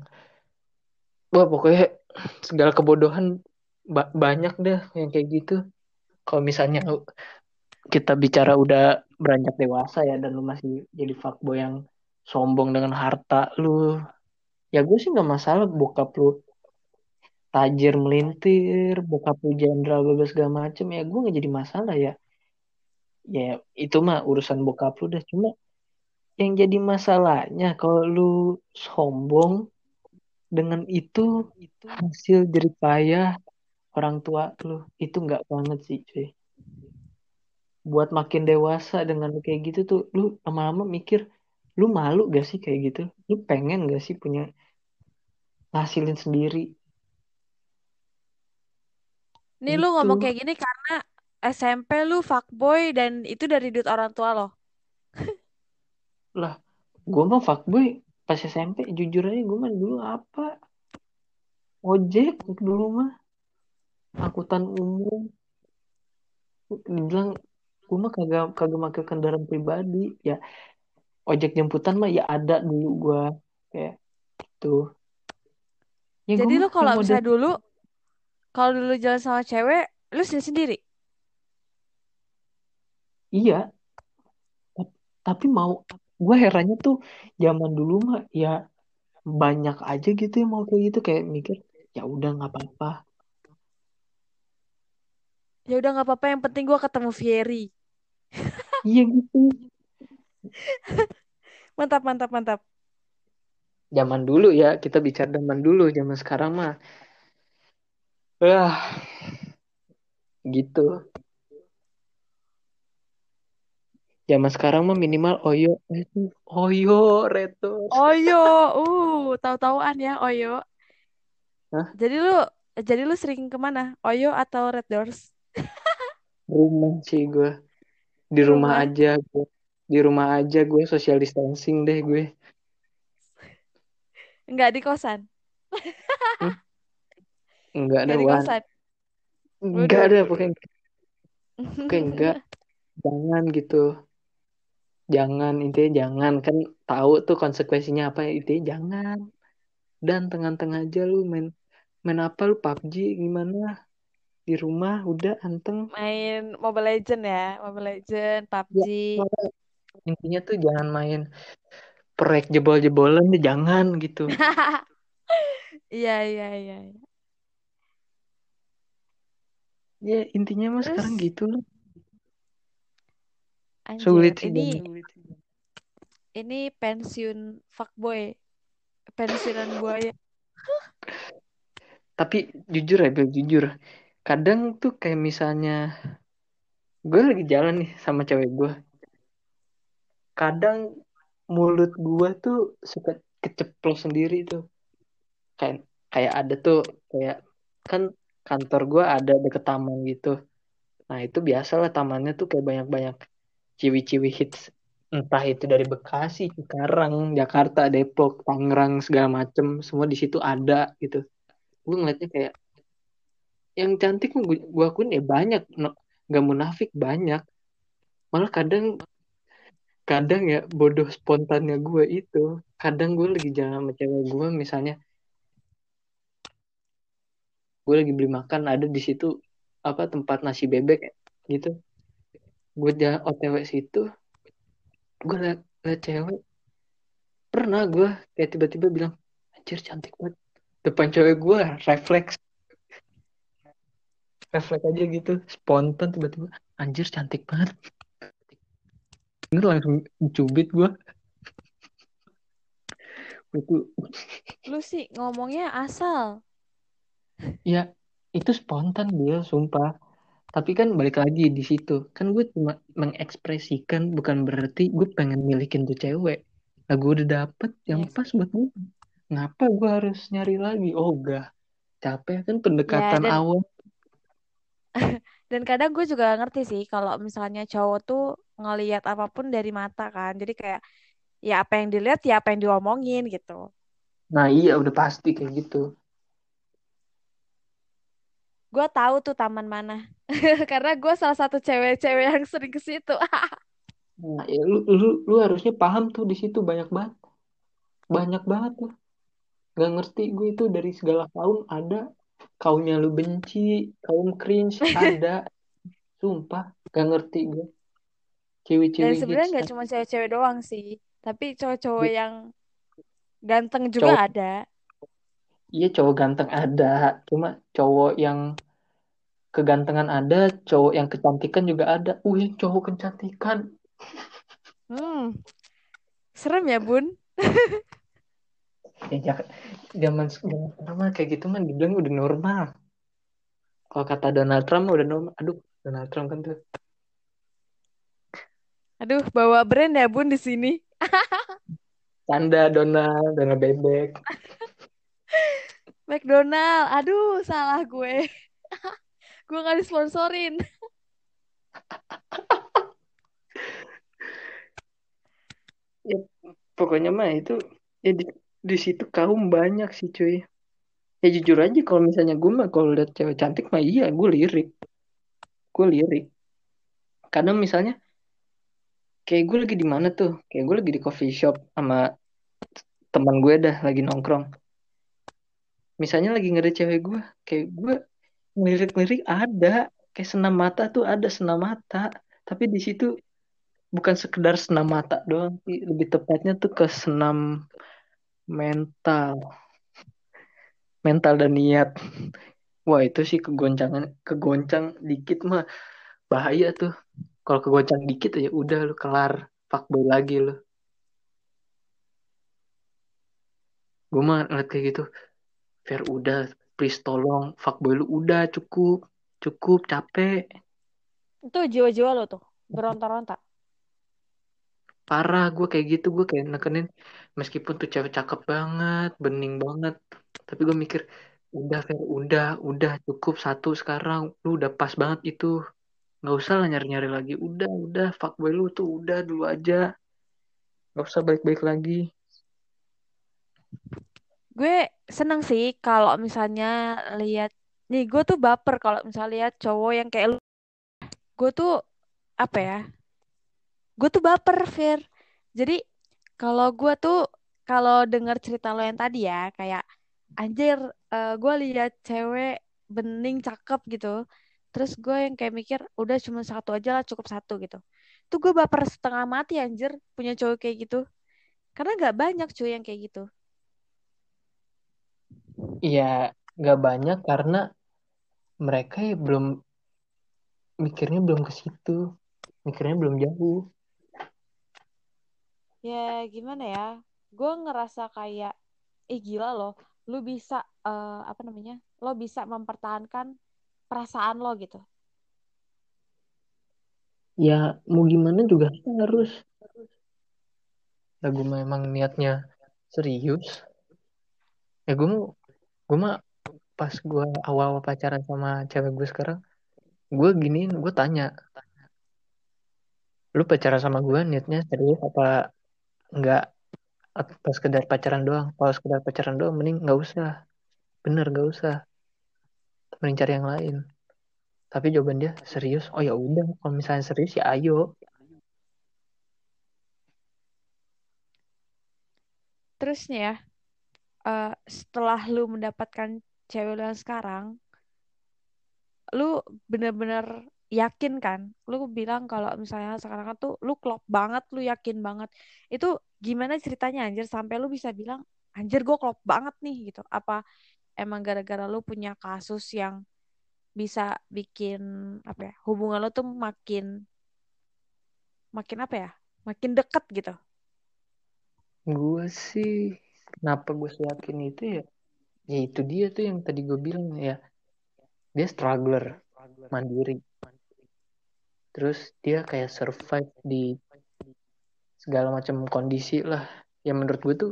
wah pokoknya segala kebodohan ba- banyak deh yang kayak gitu. Kalau misalnya kita bicara udah beranjak dewasa ya dan lu masih jadi fuckboy yang sombong dengan harta lu ya gue sih nggak masalah bokap lu tajir melintir bokap lu jenderal bebas segala macem. Ya gue nggak jadi masalah ya. Ya itu mah urusan bokap lu dah cuma yang jadi masalahnya kalau lu sombong dengan itu hasil jerih payah orang tua lu. Itu nggak banget sih cuy. Buat makin dewasa dengan kayak gitu tuh lu lama-lama mikir lu malu gak sih kayak gitu? Lu pengen gak sih punya ngasilin sendiri? Nih lu ngomong Itu. kayak gini karena SMP lu fuckboy dan itu dari duit orang tua lo lah gue mah fuckboy. Pas SMP jujur aja gue mah dulu apa? Ojek dulu mah. Angkutan umum. Dibilang gue mah kagak kagak pakai kendaraan pribadi. Ya ojek jemputan mah ya ada dulu gue kayak gitu ya Jadi lu kalau misalnya dulu, kalau dulu jalan sama cewek, lu sendiri sendiri. iya. Ta- tapi mau gue herannya tuh zaman dulu mah ya banyak aja gitu yang mau kayak gitu kayak mikir ya udah nggak apa-apa Ya udah nggak apa-apa, yang penting gua ketemu Fieri. iya gitu Mantap, mantap, mantap. zaman dulu ya kita bicara zaman dulu zaman sekarang mah Wah, gitu. Zaman sekarang mah minimal Oyo, Oyo, Retos. Oyo, uh, tahu-tahuan ya Oyo. Hah? Jadi lu, jadi lu sering ke mana? Oyo atau Red Doors? Rumah sih gue. Di rumah Rumah. aja gue. Di rumah aja gue social distancing deh gue. Enggak di kosan. Enggak ada Enggak di Wan. kosan. Enggak ada pokoknya. Pokoknya enggak. Jangan gitu. Jangan intinya jangan kan tahu tuh konsekuensinya apa intinya jangan. Dan tengah-tengah aja lu main main apa lu PUBG gimana? Di rumah udah anteng. Main Mobile Legend ya, Mobile Legend, Ya, PUBG. soalnya intinya tuh jangan main proyek jebol-jebolan deh jangan gitu. Iya, iya, iya. iya. Ya intinya mah sekarang Terus gitu lah. Anjir, Sulit sih ini ini pensiun fuckboy, pensiunan buaya. Tapi jujur ya Bel, jujur. Kadang tuh kayak misalnya gue lagi jalan nih sama cewek gue. Kadang mulut gue tuh suka keceplos sendiri tuh. Kayak kayak ada tuh kayak kan kantor gue ada deket taman gitu. Nah itu biasa lah tamannya tuh kayak banyak-banyak ciwi-ciwi hits. Entah itu dari Bekasi, Cikarang, Jakarta, Depok, Tangerang segala macem semua di situ ada gitu. Gue ngeliatnya kayak yang cantik gue, gue akuin ya banyak, no- nggak munafik banyak. Malah kadang kadang ya bodoh spontannya gue itu. Kadang gue lagi jalan sama cewek gue misalnya gue lagi beli makan ada di situ apa tempat nasi bebek gitu. Gue jalan OTW situ, gue liat, liat cewek. Pernah gue kayak tiba-tiba bilang, anjir cantik banget. Depan cewek gue refleks refleks aja gitu spontan tiba-tiba anjir cantik banget Bener langsung cubit gue itu Lu sih ngomongnya asal. ya itu spontan dia sumpah tapi kan balik lagi di situ. Kan gue cuma mengekspresikan bukan berarti gue pengen milikin tuh cewek. Nah gue udah dapet yang Yes. pas buat gue. Ngapa gue harus nyari lagi? Oh enggak. Capek kan Ya, pendekatan dan awal. Dan kadang gue juga ngerti sih kalau misalnya cowok tuh ngelihat apa pun dari mata kan. Jadi kayak ya apa yang dilihat ya apa yang diomongin gitu. nah iya udah pasti kayak gitu Gue tahu tuh taman mana. Karena gue salah satu cewek-cewek yang sering ke situ. nah ya lu lu lu harusnya paham tuh di situ banyak banget banyak banget tuh Gak ngerti gue itu dari segala kaum ada kaumnya lu benci kaum cringe ada sumpah gak ngerti gue Dan cewek-cewek sebenarnya hits nggak cuma cewek-cewek doang sih, tapi cowok-cowok Iya. yang ganteng juga cowok ada. Iya cowok ganteng ada. Cuma cowok yang kegantengan ada cowok yang kecantikan juga ada. Uh yang cowok kecantikan. Hmm, serem ya bun. ya zaman zaman kayak gitu mah dibilang udah normal. Kalau kata Donald Trump udah normal. Aduh Donald Trump kan tuh. Aduh, bawa brand ya bun di sini. tanda Donald Donald bebek McDonald. Aduh, salah gue. gue nggak disponsorin. ya pokoknya mah itu ya di, di situ kaum banyak sih cuy ya jujur aja kalau misalnya gue mah kalau lihat cewek cantik mah iya gue lirik gue lirik kadang misalnya kayak gue lagi di mana tuh kayak gue lagi di coffee shop sama teman gue dah lagi nongkrong misalnya lagi nggak ada cewek gue kayak gue ngelirik-ngelirik ada kayak senam mata tuh ada senam mata tapi di situ bukan sekedar senam mata doang lebih tepatnya tuh ke senam mental. Mental dan niat. Wah itu sih kegoncangan kegoncang dikit mah bahaya tuh. Kalau kegoncang dikit aja udah lu kelar fuckboy lagi lu. Gue mah ngeliat kayak gitu Fair udah please tolong fuckboy lu udah cukup cukup capek. Itu jiwa-jiwa lo tuh, beronta-ronta. parah gue kayak gitu gue kayak nekenin meskipun tuh cewek cakep banget bening banget tapi gue mikir udah Fer udah udah cukup satu sekarang lu udah pas banget itu. Nggak usah lah nyari-nyari lagi udah udah fuckboy lu tuh udah dulu aja. Nggak usah baik-baik lagi. Gue seneng sih kalau misalnya lihat nih gue tuh baper kalau misalnya lihat cowok yang kayak lu. Gue tuh apa ya? Gue tuh baper, Fir. Jadi kalau gue tuh kalau denger cerita lo yang tadi ya, kayak anjir, eh, gue lihat cewek bening cakep gitu. Terus gue yang kayak mikir, udah cuma satu aja lah, cukup satu gitu. Tuh gue baper setengah mati anjir punya cowok kayak gitu. Karena gak banyak cuy yang kayak gitu. Iya, nggak banyak karena mereka ya belum mikirnya belum ke situ, mikirnya belum jauh. Ya gimana ya? Gue ngerasa kayak, eh gila loh, lu bisa eh, apa namanya? Lo bisa mempertahankan perasaan lo gitu. Ya mau gimana juga harus. Lah gue memang niatnya serius. Ya gue mau, gue mah pas gue awal-awal pacaran sama cewek gue sekarang, gue giniin, gue tanya, lu pacaran sama gue niatnya serius apa enggak? Apa sekedar pacaran doang? Kalau sekedar pacaran doang, mending nggak usah. Bener nggak usah. Mending cari yang lain. Tapi jawaban dia serius. Oh ya udah, kalau misalnya serius ya ayo. Terus nih ya, eh, setelah lu mendapatkan cewek lu yang sekarang, lu bener-bener yakin kan? Lu bilang kalau misalnya sekarang tuh lu klop banget, lu yakin banget. Itu gimana ceritanya anjir sampai lu bisa bilang, anjir gue klop banget nih gitu. Apa emang gara-gara lu punya kasus yang bisa bikin apa ya hubungan lo tuh makin makin apa ya makin deket gitu Gue sih, kenapa gue yakin itu ya? Ya itu dia tuh yang tadi gue bilang ya. Dia struggler, mandiri. Terus dia kayak survive di segala macam kondisi lah. Ya menurut gue tuh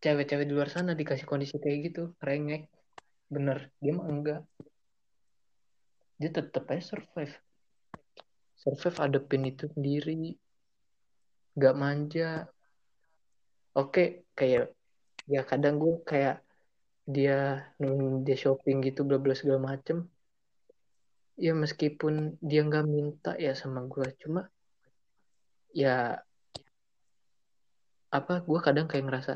cewek-cewek di luar sana dikasih kondisi kayak gitu, rengek. Bener, dia mah enggak. Dia tetap aja survive. Survive adepin itu sendiri. Gak manja. Oke, kayak ya kadang gue kayak dia dia shopping gitu bla bla segala macem. Ya meskipun dia nggak minta ya sama gue cuma ya apa gue kadang kayak ngerasa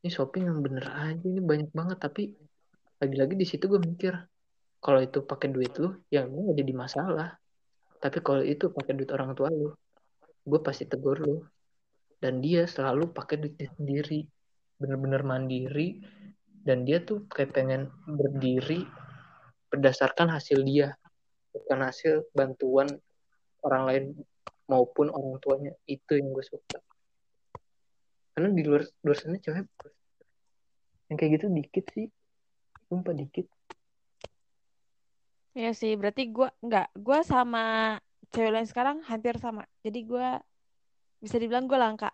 ini shopping yang bener aja ini banyak banget. Tapi lagi-lagi di situ gue mikir kalau itu pakai duit lu ya lu nggak jadi masalah. Tapi kalau itu pakai duit orang tua lu gue pasti tegur lu dan dia selalu pakai duitnya sendiri bener-bener mandiri. Dan dia tuh kayak pengen berdiri berdasarkan hasil dia bukan hasil bantuan orang lain maupun orang tuanya. Itu yang gue suka. Karena di luar luar sana cewek yang kayak gitu dikit sih. Sumpah dikit. Ya sih berarti gue nggak gue sama cewek lain sekarang hampir sama. Jadi gue bisa dibilang gue langka.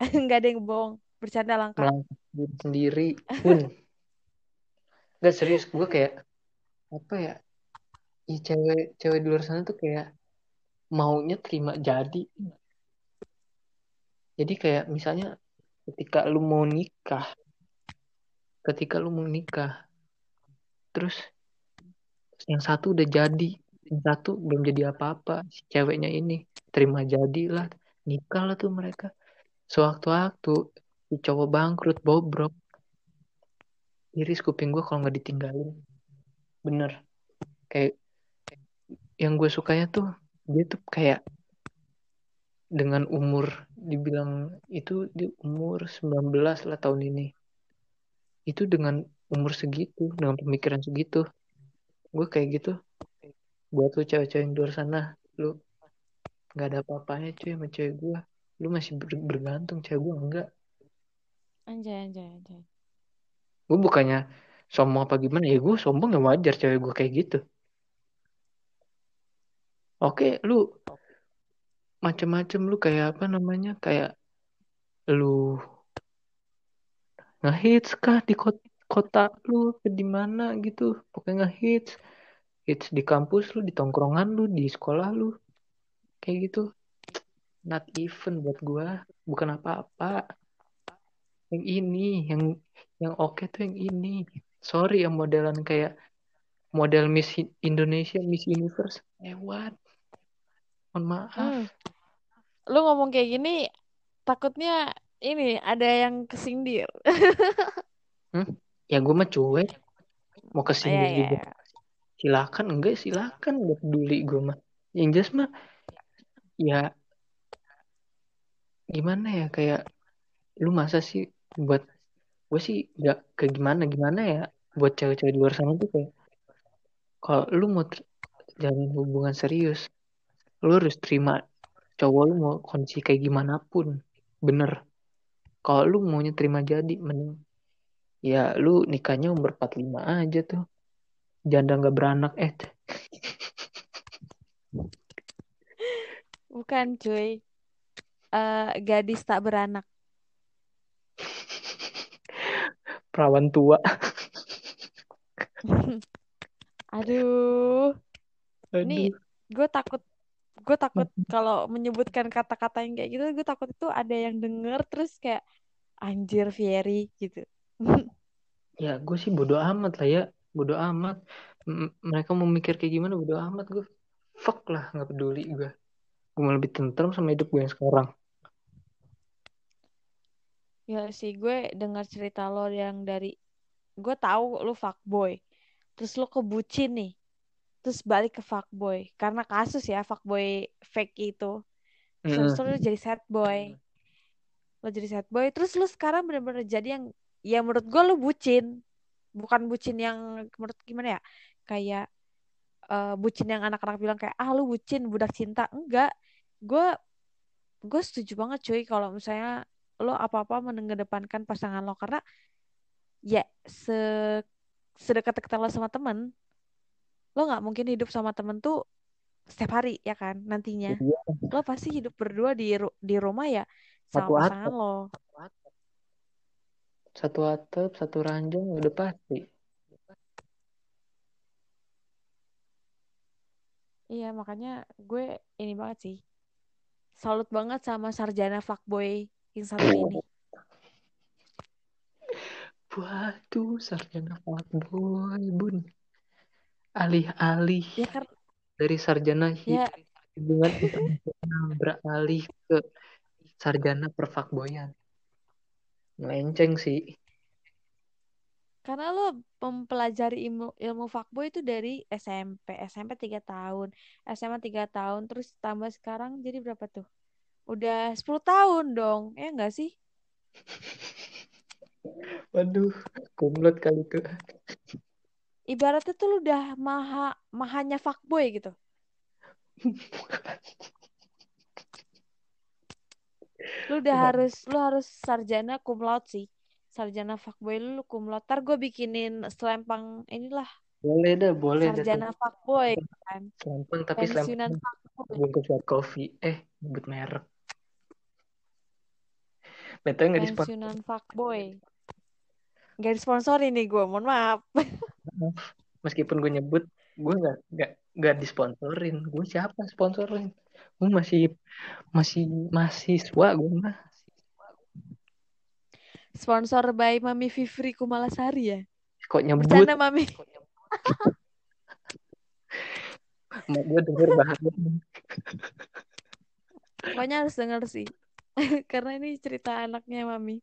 Nggak ada yang bohong. Bercanda langka. Sendiri pun. Nggak serius gue kayak apa ya Ih, cewek cewek di luar sana tuh kayak maunya terima jadi. Jadi kayak misalnya ketika lu mau nikah ketika lu mau nikah terus yang satu udah jadi yang satu belum jadi apa-apa si ceweknya ini terima jadi lah nikah lah tuh mereka. Sewaktu-waktu si cowok bangkrut bobrok. Iris kuping gue kalau nggak ditinggalin. Bener. Kayak yang gue sukanya tuh dia tuh kayak dengan umur dibilang itu di umur 19 lah tahun ini. Itu dengan umur segitu dengan pemikiran segitu. Gue kayak gitu. Buat lu cewek-cewek yang di luar sana lu nggak ada apa-apanya cuy sama cewek gue lu masih ber bergantung cewek gue enggak. Anjay, anjay, anjay. gue bukannya sombong apa gimana ya gue sombong ya wajar cewek gue kayak gitu. Oke lu macem-macem lu kayak apa namanya kayak lu ngehits kah di kota, kota lu di mana gitu. Pokoknya ngehits. Hits di kampus lu di tongkrongan lu di sekolah lu kayak gitu. Not even buat gua. Bukan apa-apa. Yang ini yang yang oke tuh yang ini. Sorry yang modelan kayak model Miss Indonesia Miss Universe. Lewat. Mohon maaf. Hmm. Lu ngomong kayak gini, takutnya ini ada yang kesindir. ya gue mah cuek. Mau Iya, ke sini iya, juga. iya. silakan. Enggak silakan. Gak peduli gue mah. Yang jelas mah ya gimana ya kayak lu masa sih buat gue sih gak kayak gimana gimana ya buat cewek-cewek di luar sana tuh kayak kalau lu mau jalin hubungan serius lu harus terima cowok lu mau kondisi kayak gimana pun bener. Kalau lu maunya terima jadi mending ya lu nikahnya umur 45 aja tuh janda nggak beranak eh Bukan, cuy. Eh, gadis tak beranak. perawan tua. Aduh, aduh. ini gue takut gue takut kalau menyebutkan kata-kata yang kayak gitu gue takut itu ada yang denger terus kayak anjir Fieri gitu. Ya gue sih bodo amat lah ya. Bodo amat. M- mereka mau mikir kayak gimana bodo amat gue fuck lah nggak peduli gue gue mau lebih tentrem sama hidup gue yang sekarang. Ya sih gue dengar cerita lo yang dari gue tahu lu fuckboy. Terus lo kebucin nih. Terus balik ke fuckboy. Karena kasus ya fuckboy fake itu. Terus Mm-mm. lo jadi sad boy. Lo jadi sad boy. Terus lo sekarang bener-bener jadi yang ya menurut gue lo bucin. Bukan bucin yang menurut gimana ya? Kayak eh, bucin yang anak-anak bilang kayak ah lu bucin budak cinta. Enggak. Gue gue setuju banget cuy kalau misalnya lo apa-apa mengedepankan pasangan lo. Karena ya se sedekat-dekat lo sama temen lo nggak mungkin hidup sama temen tuh setiap hari ya kan nantinya. Iya, lo pasti hidup berdua di ru- di rumah ya satu sama pasangan atap. lo. Satu atap satu ranjang udah pasti iya makanya gue ini banget sih. Salut banget sama sarjana fuckboy yang satu ini. Waduh sarjana fuckboy bun. Alih-alih ya kan dari sarjana ya. hubungan internasional beralih ke sarjana perfakboyan melenceng sih karena lo mempelajari ilmu ilmu fuckboy itu dari SMP SMP tiga tahun. SMA tiga tahun terus tambah sekarang jadi berapa tuh? Udah 10 tahun dong ya enggak sih? Waduh kumlot kali tuh ibaratnya tuh lu udah maha mahanya fuckboy gitu. Lu udah harus lu harus sarjana cum laude sih sarjana fuckboy lu, laude. Ntar gue bikinin selempang inilah. Boleh dah boleh sarjana fuckboy kan? Selempang tapi pensiunan selempang bungkus white coffee. Eh nyebut merek. Betul nggak disponsor pensiunan fuckboy. Nggak disponsori nih gue mohon maaf. Meskipun gue nyebut gue nggak nggak nggak disponsorin. Gue siapa sponsorin? Gue masih masih mahasiswa gue mah sponsor by Mami Fifri Kumalasari ya kok nyebut bercanda Mami mak gue denger bahaya Pokoknya harus denger sih. Karena ini cerita anaknya mami.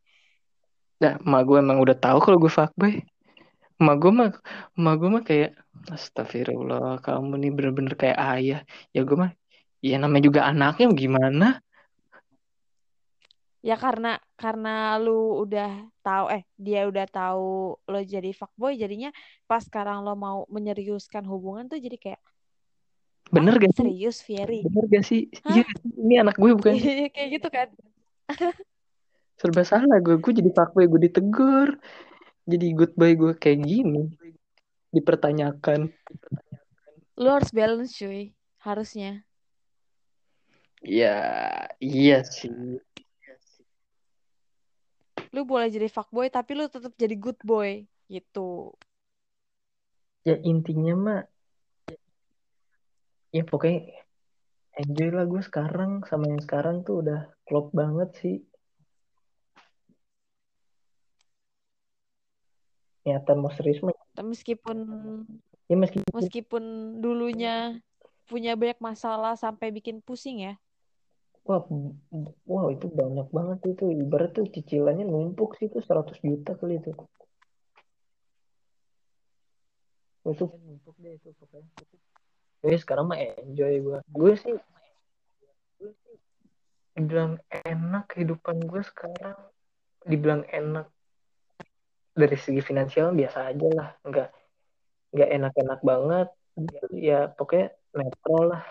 Nah, mak gue emang udah tahu kalau gue fuckboy. Mak gue mah, mak gue mah kayak, astagfirullah, kamu nih bener-bener kayak ayah. Ya gue mah, ya namanya juga anaknya gimana? Ya karena karena lu udah tahu eh dia udah tahu lo jadi fuckboy jadinya pas sekarang lo mau menyeriuskan hubungan tuh jadi kayak Bener "Ah, gak sih? serius Fieri Bener gak sih? Iya, ini anak gue bukan kayak gitu kan serba salah gue. Gue jadi fuckboy, gue ditegur. Jadi goodbye gue kayak gini. Dipertanyakan. lu harus balance cuy harusnya Ya, iya sih. Lu boleh jadi fuckboy tapi lu tetap jadi good boy gitu Ya intinya mah, ya pokoknya enjoy lah gue sekarang sama yang sekarang tuh udah klop banget sih. Niatan mau serius mah. meskipun Ya meski meskipun dulunya punya banyak masalah sampai bikin pusing ya wah, wah itu banyak banget itu. Ibarat tuh cicilannya numpuk sih itu 100 juta kali itu. Itu numpuk deh itu pokoknya. Jadi sekarang mah enjoy gue. Gue sih dibilang enak kehidupan gue sekarang. Dibilang enak dari segi finansial biasa aja lah. Nggak nggak enak-enak banget. Ya pokoknya netral lah.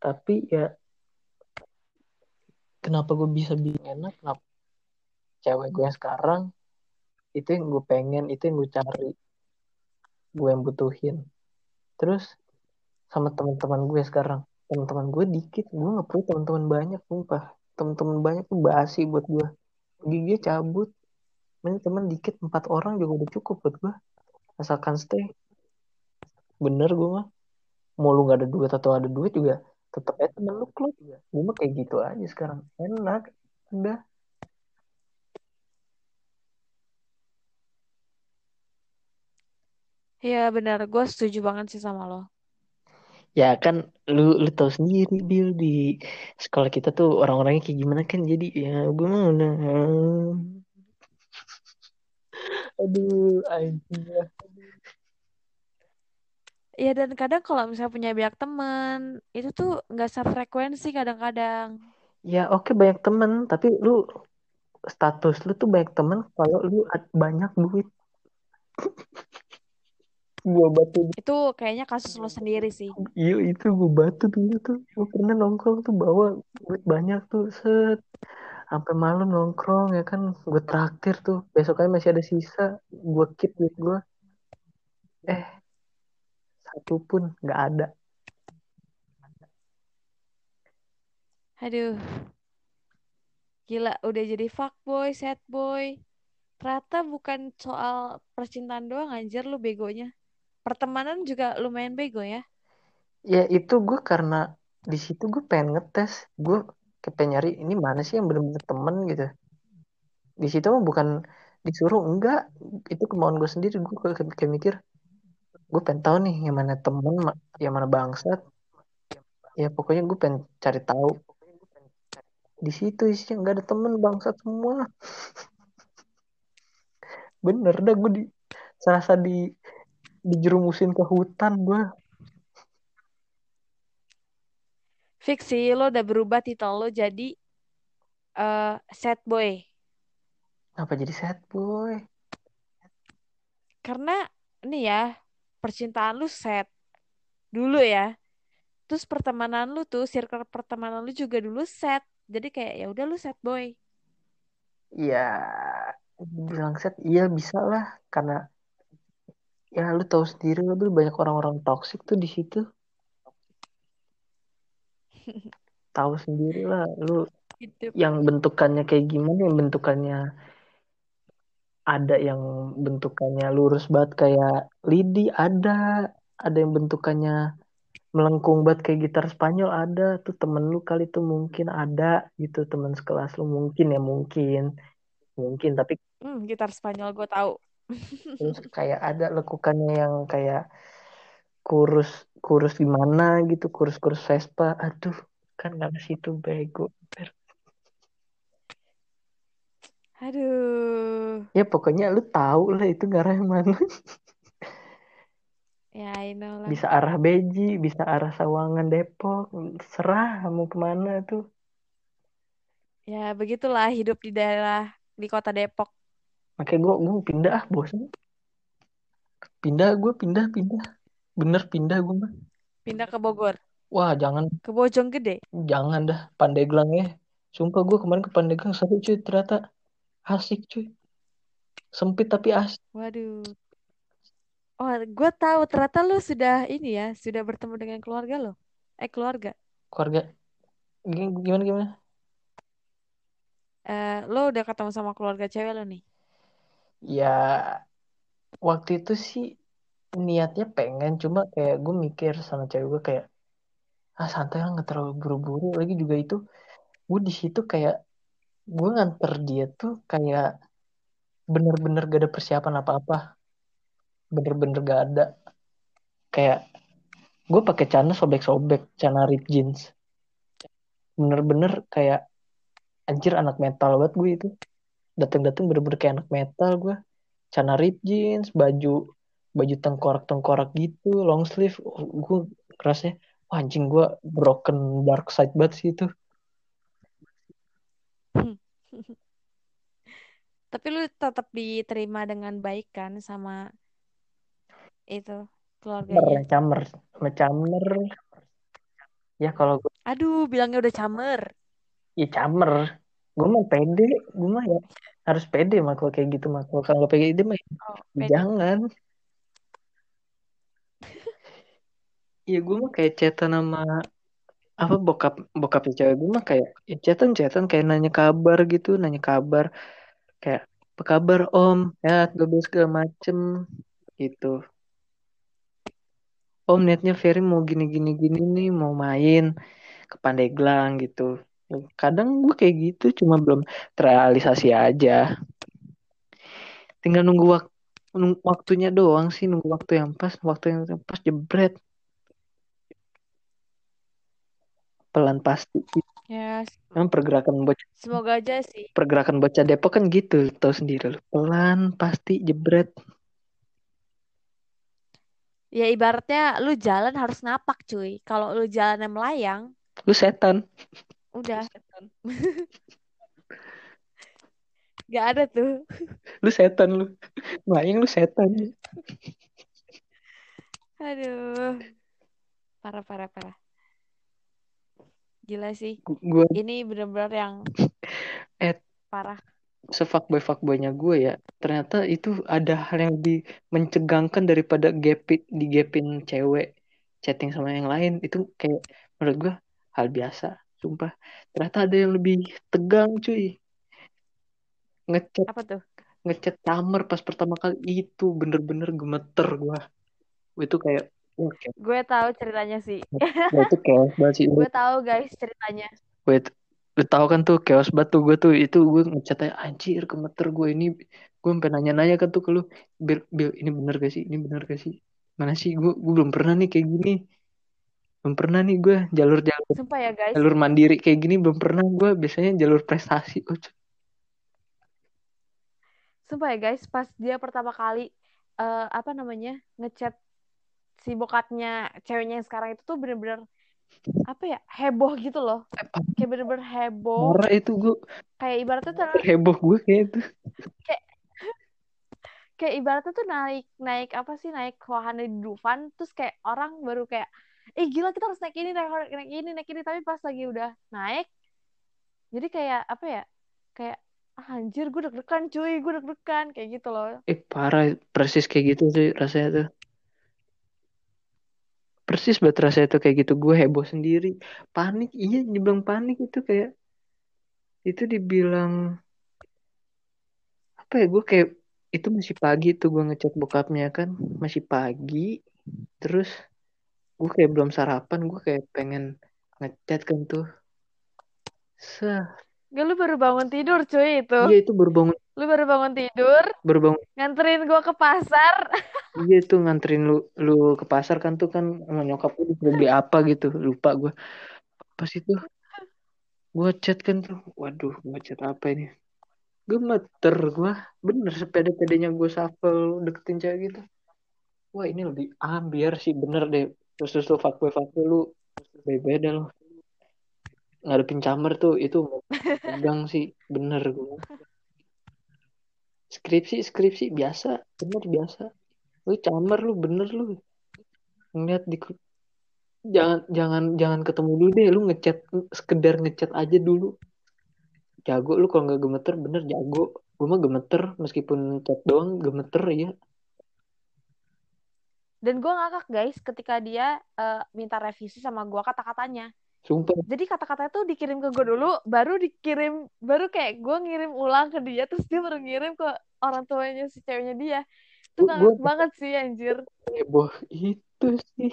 Tapi ya kenapa gue bisa bilang enak? Kenapa cewek gue yang sekarang itu yang gue pengen, itu yang gue cari, gue yang butuhin. Terus sama teman-teman gue sekarang, teman-teman gue dikit, gue nggak perlu teman-teman banyak, sumpah. Teman-teman banyak tuh basi buat gue. Gigi cabut, ini teman dikit empat orang juga udah cukup buat gue. Asalkan stay, bener gue mah. Mau lu nggak ada duit atau ada duit juga, tetap aja temen lu klub. Gue mah kayak gitu aja sekarang, enak, udah. Iya benar, gue setuju banget sih sama lo. Ya kan lu lu tahu sendiri Bill di sekolah kita tuh orang-orangnya kayak gimana kan jadi ya gue mah udah aduh anjing lah. Iya dan kadang kalau misalnya punya banyak teman itu tuh nggak sefrekuensi kadang-kadang. Ya oke banyak temen tapi lu status lu tuh banyak temen kalau lu banyak duit. Gua batu Itu kayaknya kasus lo sendiri sih. iya itu gue batu dulu tuh gue pernah nongkrong tuh bawa duit banyak tuh set sampai malam nongkrong ya kan gue traktir tuh besoknya masih ada sisa gue keep duit gue eh satu pun nggak ada Aduh. Gila, udah jadi fuckboy, sad boy. Ternyata bukan soal percintaan doang anjir lu begonya. Pertemanan juga lumayan bego ya. ya itu gue karena di situ gue pengen ngetes gue kayak pengen nyari ini mana sih yang bener-bener temen gitu di situ mah bukan disuruh enggak itu kemauan gue sendiri gue kayak mikir gue pengen tahu nih yang mana temen yang mana bangsat. Ya pokoknya gue pengen cari tahu. Di situ isinya nggak ada temen bangsat semua. Bener dah gue di serasa di dijerumusin ke hutan gue Fix sih, lo udah berubah titel lo jadi eh sad boy. apa jadi sad boy? Karena nih ya, percintaan lu sad dulu ya. Terus pertemanan lu tuh, circle pertemanan lu juga dulu sad. Jadi kayak ya udah lu sad boy. ya bilang sad iya bisa lah karena ya lu tahu sendiri lah Bil, banyak orang-orang toksik tuh di situ tahu sendiri lah lu Gitu. yang bentukannya kayak gimana yang bentukannya ada yang bentukannya lurus banget kayak lidi ada ada yang bentukannya melengkung banget kayak gitar Spanyol ada. Tuh temen lu kali tuh mungkin ada gitu temen sekelas lu mungkin ya mungkin. Mungkin tapi Hmm, gitar Spanyol gue tahu. terus kayak ada lekukannya yang kayak kurus kurus gimana gitu kurus-kurus Vespa. Aduh kan karena situ bego Aduh. ya pokoknya lu tahu lah itu ngarah mana Ya, I know lah. bisa arah Beji bisa arah Sawangan Depok. Serah mau ke mana tuh? Ya, begitulah hidup di daerah di kota Depok. makanya gue gue pindah ah bosan pindah gue pindah pindah. Bener pindah gue mah. Pindah ke Bogor, wah jangan. Ke Bojonggede. jangan dah Pandeglang ya. Sumpah gue kemarin ke Pandeglang seru cuy ternyata asik cuy sempit tapi asik Waduh. Oh, gue tahu ternyata lu sudah ini ya, sudah bertemu dengan keluarga lo. Eh, keluarga. keluarga Gim- gimana gimana Eh, lo udah ketemu sama keluarga cewek lo nih. ya waktu itu sih niatnya pengen cuma kayak gue mikir sama cewek gue kayak ah santai lah nggak terlalu buru-buru lagi juga itu gue di situ kayak gue nganter dia tuh kayak bener-bener gak ada persiapan apa-apa. Bener-bener gak ada. Kayak gue pakai celana sobek-sobek celana rip jeans. Bener-bener kayak anjir anak metal banget gue itu. Datang-datang bener-bener kayak anak metal gue celana rip jeans baju baju tengkorak-tengkorak gitu long sleeve. Gue kerasnya wah, anjing gue broken dark side banget sih itu Tapi lu tetap diterima dengan baik kan sama itu keluarganya. camer camer ya kalau gue Aduh, bilangnya udah camer. ya camer gue mah pede gue mah ya harus pede mah kalau kayak gitu mah kalau kalau pede mah ya Oh, ya pede. jangan Iya gue mah kayak chatan sama apa bokap bokapnya cewek gue mah kayak ya chatan chatan kayak nanya kabar gitu nanya kabar. Kayak apa kabar om? Ya gue segala macem gitu. Om niatnya Ferry mau gini gini gini nih mau main ke Pandeglang gitu. Kadang gue kayak gitu cuma belum terrealisasi aja. Tinggal nunggu waktu waktunya doang sih nunggu waktu yang pas waktu yang pas jebret pelan pasti Ya, Emang pergerakan bocah semoga aja sih. pergerakan bocah Depok kan gitu tahu sendiri lu pelan pasti jebret Ya ibaratnya lu jalan harus ngapak cuy. Kalau lu jalannya melayang, lu setan udah. Gak ada tuh. lu setan lu melayang lu setan Aduh. Parah, parah, parah. Gila sih. gue Ini bener-bener yang eh parah. sefuckboy fuckboynya gue ya ternyata itu ada hal yang lebih mencegangkan daripada gapit di gapin cewek chatting sama yang lain itu kayak menurut gue hal biasa sumpah ternyata ada yang lebih tegang cuy ngechat Apa tuh? ngechat camer pas pertama kali itu bener-bener gemeter gue itu kayak Gue tahu ceritanya sih. wah, itu chaos banget sih. Gue tahu guys ceritanya. Wait, lu tahu kan tuh chaos banget tuh gue tuh itu gue ngechatnya anjir gemeter gue ini. Gue sampai nanya-nanya kan tuh ke lu Bil, Bil ini bener gak sih? Ini bener gak sih? Mana sih? Gue gue belum pernah nih kayak gini. Belum pernah nih gue jalur-jalur Sumpah ya guys. jalur mandiri kayak gini belum pernah gue. Biasanya jalur prestasi oh, Sumpah ya guys, pas dia pertama kali eh, apa namanya ngechat si bokapnya ceweknya yang sekarang itu tuh bener-bener apa ya heboh gitu loh. Kayak bener-bener heboh. marah itu gue Kayak ibaratnya tuh heboh gue kayak itu. Kayak ibaratnya tuh naik naik apa sih naik wahana di Dufan terus kayak orang baru kayak eh gila kita harus naik ini naik, naik ini naik ini. Tapi pas lagi udah naik jadi kayak apa ya kayak ah, anjir gue deg-degan cuy gue deg-degan. Kayak gitu loh. Eh parah persis kayak gitu sih rasanya tuh persis banget rasanya tuh kayak gitu. Gue heboh sendiri. Panik. Iya dibilang panik itu kayak itu dibilang apa ya gue kayak itu masih pagi tuh gue ngechat bokapnya kan. Masih pagi. Terus gue kayak belum sarapan. Gue kayak pengen ngechat kan tuh. Sah, Gak lu baru bangun tidur cuy itu. Iya itu baru bangun. Lu baru bangun tidur, baru bangun. nganterin gua ke pasar. iya tuh nganterin lu lu ke pasar kan tuh kan sama nyokap lu disuruh beli apa gitu. Lupa gue pas itu? Gue chat kan tuh. Waduh gue chat apa ini? Gemeter gue bener sepede-pedenya gue shuffle deketin cewek gitu. Wah ini lebih ah biar sih. Bener deh. Terus terus lu fuckboy fuckboy lu beda lo ngadepin camer tuh itu pegang sih bener gue skripsi skripsi biasa bener biasa. Lu camer lu bener lu ngeliat di jangan jangan jangan ketemu dulu deh lu ngechat sekedar ngechat aja dulu. Jago lu kalau nggak gemeter bener jago. Gue mah gemeter meskipun chat doang gemeter ya Dan gua ngakak guys ketika dia eh, minta revisi sama gua kata-katanya. Sumpah Jadi kata-katanya tuh dikirim ke gue dulu, baru dikirim, baru kayak gue ngirim ulang ke dia, terus dia baru ngirim ke orang tuanya si ceweknya dia. Itu gua- banget sih anjir. heboh itu sih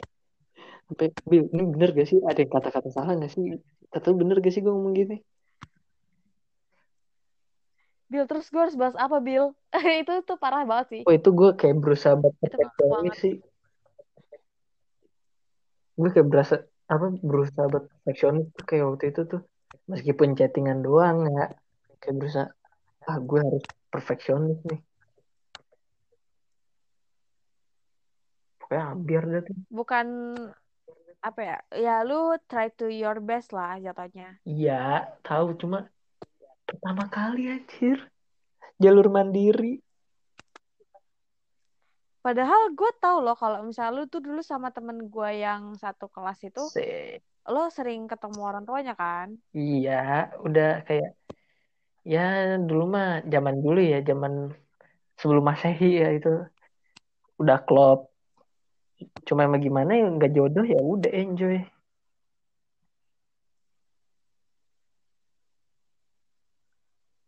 sampai Bil ini bener gak sih ada yang kata-kata salah gak sih kata bener gak sih gue ngomong gini Bill, terus gue harus bahas apa, Bill? itu tuh parah banget sih. oh itu gue kayak berusaha buat Itu banget. sih gue kayak berasa apa berusaha buat perfeksionis tuh kayak waktu itu tuh. Meskipun chattingan doang ya. Kayak berusaha ah gue harus perfeksionis nih. Pokoknya biar deh tuh. Bukan apa ya? Ya lu try to your best lah jatuhnya. iya tahu cuma pertama kali anjir. Jalur mandiri Padahal gue tahu loh kalau misalnya lu tuh dulu sama temen gue yang satu kelas itu, lo sering ketemu orang tuanya kan? Iya, udah kayak ya dulu mah zaman dulu ya, zaman sebelum Masehi ya itu udah klop. Cuma emang gimana ya nggak jodoh ya udah enjoy.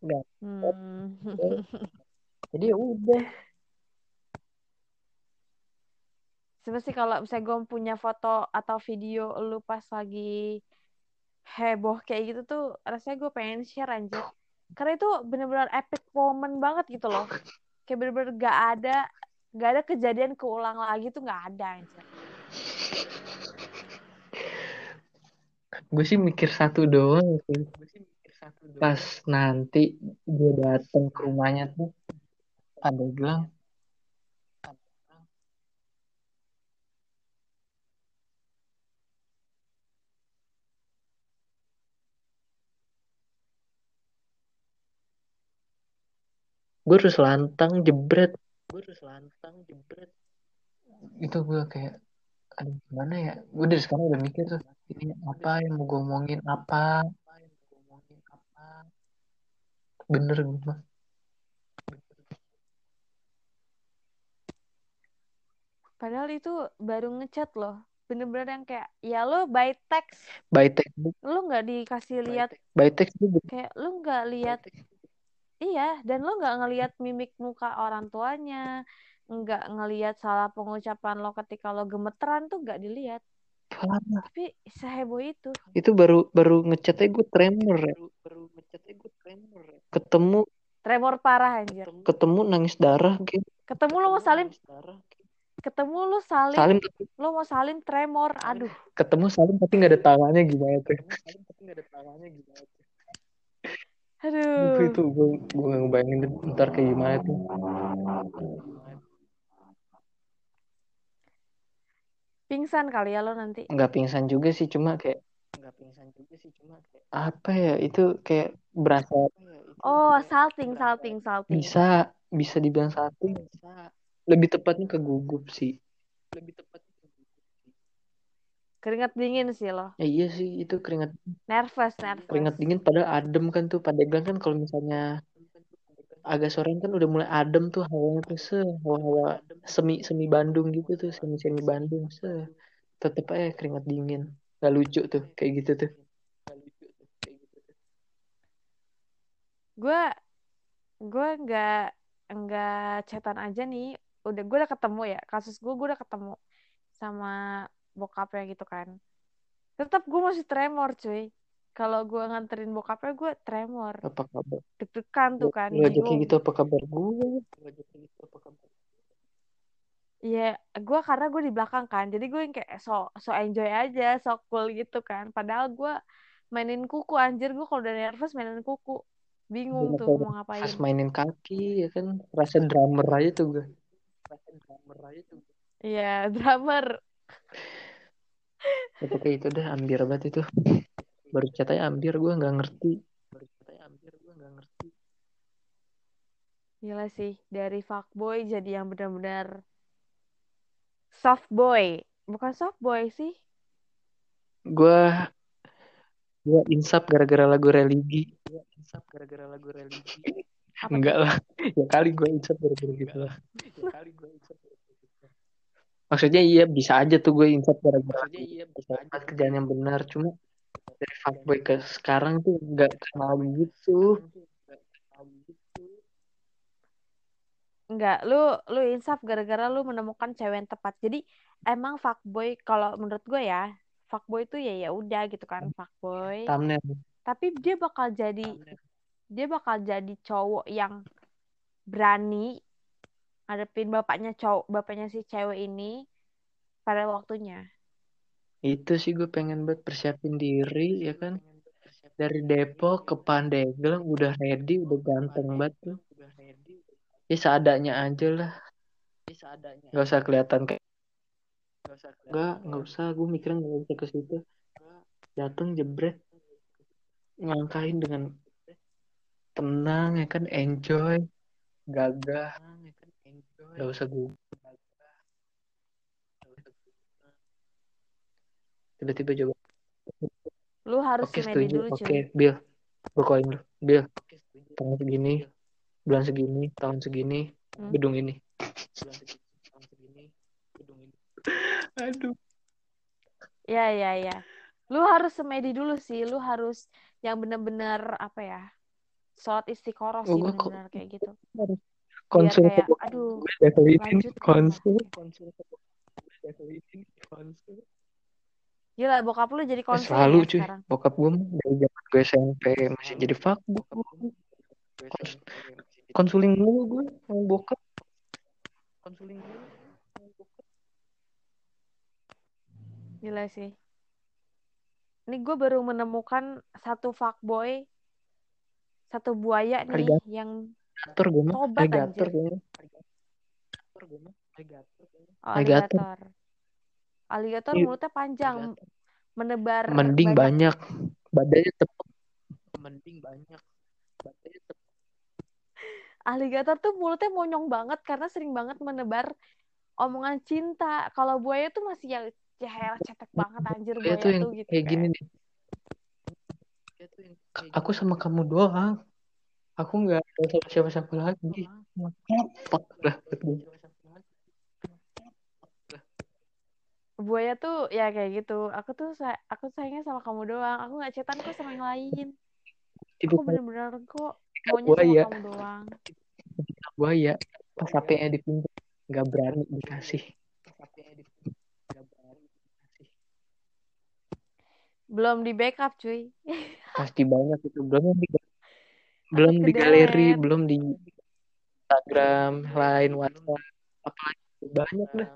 Nggak, Hmm. jadi ya udah. Sebenarnya sih kalau misalnya gue punya foto atau video lu pas lagi heboh kayak gitu tuh rasanya gue pengen share anjir. Karena itu bener-bener epic moment banget gitu loh. Kayak bener-bener gak ada gak ada kejadian keulang lagi tuh gak ada anjir. Gue sih mikir satu doang sih. Pas nanti gue datang ke rumahnya tuh ada bilang gue harus lantang jebret. Gue harus lantang jebret. Itu gue kayak aduh gimana ya? Gue dari sekarang udah mikir tuh ini apa yang mau gue ngomongin apa? Bener gue mah. Padahal itu baru ngechat loh. Bener-bener yang kayak ya lo by text. By text. Lu nggak dikasih lihat by text. Gue kayak lu nggak lihat iya dan lu nggak ngelihat mimik muka orang tuanya nggak ngelihat salah pengucapan lo ketika lo gemeteran tuh nggak dilihat. Parah. Tapi seheboh itu. Itu baru baru ngechatnya gue tremor. Ya ketemu tremor parah anjir. Ketemu. nangis darah kayak ketemu lo mau salin ketemu lo salin salim tapi lo mau salin tremor aduh. Ketemu salim tapi nggak ada tangannya gimana tuh aduh itu gue gue nggak ngebayangin ntar kayak gimana tuh. Pingsan kali ya lo nanti. Nggak pingsan juga sih cuma kayak nggak pingsan juga sih cuma kayak apa ya itu kayak berasa oh salting salting salting. bisa bisa dibilang satu lebih tepatnya kegugup sih. Lebih tepatnya keringat dingin sih lo ya iya sih itu keringat nervous nervous. keringat dingin padahal adem kan tuh. Pandeglang kan kalau misalnya agak sore kan udah mulai adem tuh hawanya tuh se hawa-hawa semi semi Bandung gitu tuh semi semi Bandung se. Tetep aja keringat dingin. Gak lucu tuh kayak gitu tuh. Gue gue nggak nggak chatan aja nih. Udah gue udah ketemu ya. Kasus gue gue udah ketemu sama bokapnya gitu kan. Tetap gue masih tremor cuy. Kalau gue nganterin bokapnya gue tremor. Apa kabar? Deg-degan tuh kan bingung gitu apa kabar gue gitu apa kabar? Iya, gue karena gue di belakang kan, jadi gue yang kayak so so enjoy aja, so cool gitu kan. Padahal gue mainin kuku anjir. Gue kalau udah nervous mainin kuku, bingung tuh mau pas ngapain. mainin kaki ya kan? Rasa drummer aja tuh gue rasa drummer aja tuh Iya, drummer. Itu kayak itu dah ambir banget itu. Baru catanya ambir gue nggak ngerti. Baru catanya ambir gue nggak ngerti. Gila sih, dari fuckboy jadi yang benar-benar soft boy. Bukan soft boy sih. gue gue insap gara-gara lagu religi. Gue insap gara-gara lagu religi. Apa? Enggak lah. Ya kali gue insap gara-gara gitu lah. Ya kali gue insap gara-gara maksudnya iya bisa aja tuh gue insap gara-gara Maksudnya iya bisa aja. kerjaan yang benar. Cuma dari fuckboy ke sekarang tuh nggak kenal gitu. Enggak, lu lu insaf gara-gara lu menemukan cewek yang tepat. Jadi emang fuckboy kalau menurut gue ya, fuckboy itu ya ya udah gitu kan fuckboy. thumbnail. Tapi dia bakal jadi dia bakal jadi cowok yang berani ngadepin bapaknya cowok bapaknya si cewek ini pada waktunya. itu sih gue pengen banget persiapin diri ya kan? dari Depok ke Pandeglang udah ready udah ganteng banget tuh. ya seadanya aja lah. Nggak usah kelihatan kayak nggak nggak usah. Gue mikirnya nggak usah ke situ. Dateng jebret. Ngangkain dengan tenang ya kan? Enjoy. Gagah nggak usah gue tiba-tiba coba Lu harus oke semedi setuju dulu oke cuy. Bill gue koin lu Bill tahun segini bulan segini tahun segini Hmm. gedung ini aduh Ya ya ya. Lu harus semedi dulu sih. Lu harus yang bener-bener apa ya? Sholat istiqoroh sih Oh, kok- bener-bener kayak gitu. konsul kayak, ke aduh, lanjut konsul level ini konsul Gila bokap lu jadi konsul selalu ya cuy sekarang. bokap gue mah dari zaman gue SMP masih jadi fuckboy Kons- konsuling mulu gue sama bokap konsuling mulu Gila sih. Ini gue baru menemukan satu fuckboy, satu buaya nih Alligator. yang Alligator gue mah. Tobat, alligator alligator gue mah. Alligator kayaknya. oh, Alligator. alligator. Alligator Iya. mulutnya panjang, menebar mending banyak. badannya tepuk mending banyak. Badannya tepuk Alligator tuh mulutnya monyong banget karena sering banget menebar omongan cinta. Kalau buaya tuh masih yang ya cetek banget anjir Dia buaya tuh yang tuh gitu kayak gini nih. Aku sama kamu doang aku nggak ada siapa-siapa lagi fuck lah betul Buaya tuh ya kayak gitu. Aku tuh aku sayangnya sama kamu doang. Aku nggak cetan kok sama yang lain. Aku bener-bener kok maunya buaya. sama kamu doang. buaya pas HP-nya dipinjam nggak berani dikasih Belum di backup cuy. pasti banyak itu belum di belum di galeri belum di Instagram lain WhatsApp apalagi banyak dah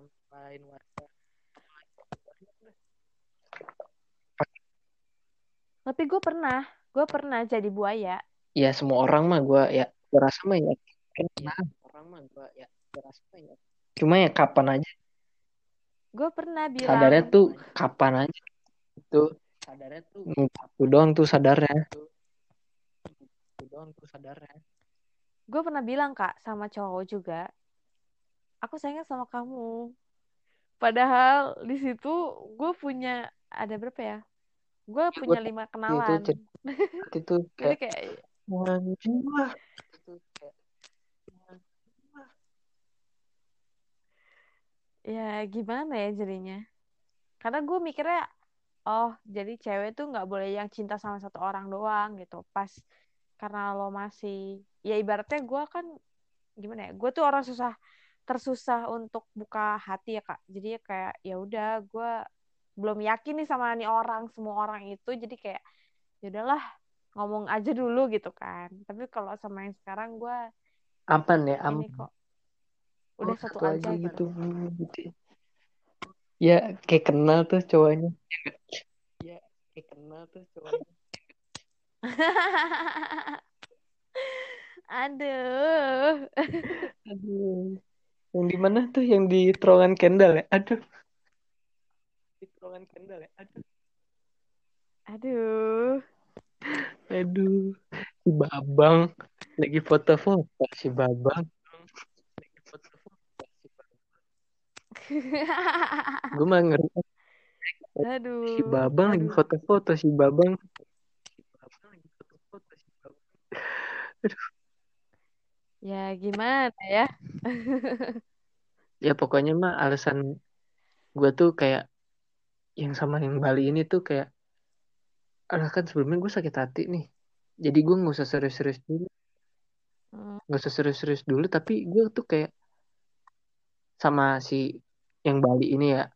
Tapi gue pernah, gue pernah jadi buaya. ya semua orang mah gue ya gue rasa mah ya pernah. Orang mah gue ya gue rasa mah ya. Cuma ya kapan aja. Gue pernah bilang. sadarnya tuh kapan aja. Itu sadarnya tuh itu doang tuh sadarnya. Itu doang tuh sadarnya Gue pernah bilang kak sama cowok juga. Aku sayangnya sama kamu. Padahal di situ gue punya ada berapa ya? Gue punya gua- lima itu kenalan. cer- itu Jadi kayak kayak ya gimana ya jadinya? Karena gue mikirnya, oh jadi cewek tuh nggak boleh yang cinta sama satu orang doang gitu. Pas karena lo masih, ya ibaratnya gue kan gimana ya? Gue tuh orang susah, tersusah untuk buka hati ya kak. Jadi ya kayak ya udah gue belum yakin nih sama nih orang, semua orang itu. Jadi kayak ya udahlah ngomong aja dulu gitu kan tapi kalau sama yang sekarang gue apa nih am ini kok udah oh, satu, satu aja, aja gitu. gitu. gitu ya kayak kenal tuh cowoknya ya kayak kenal tuh cowoknya aduh. Aduh. Yang di mana tuh? Yang di terowongan Kendal ya? Aduh. Di terowongan Kendal ya? Aduh. Aduh. Aduh. Si Babang. Lagi foto-foto si Babang. Lagi foto-foto si Babang. Gue mah ngeri. Aduh. Si Babang lagi foto-foto si Babang aduh. Ya gimana ya? Ya pokoknya mah alasan gue tuh kayak yang sama yang Bali ini tuh kayak alah kan sebelumnya gue sakit hati nih. Jadi gue nggak usah serius-serius dulu. Hmm. nggak usah serius-serius dulu tapi gue tuh kayak sama si yang Bali ini ya.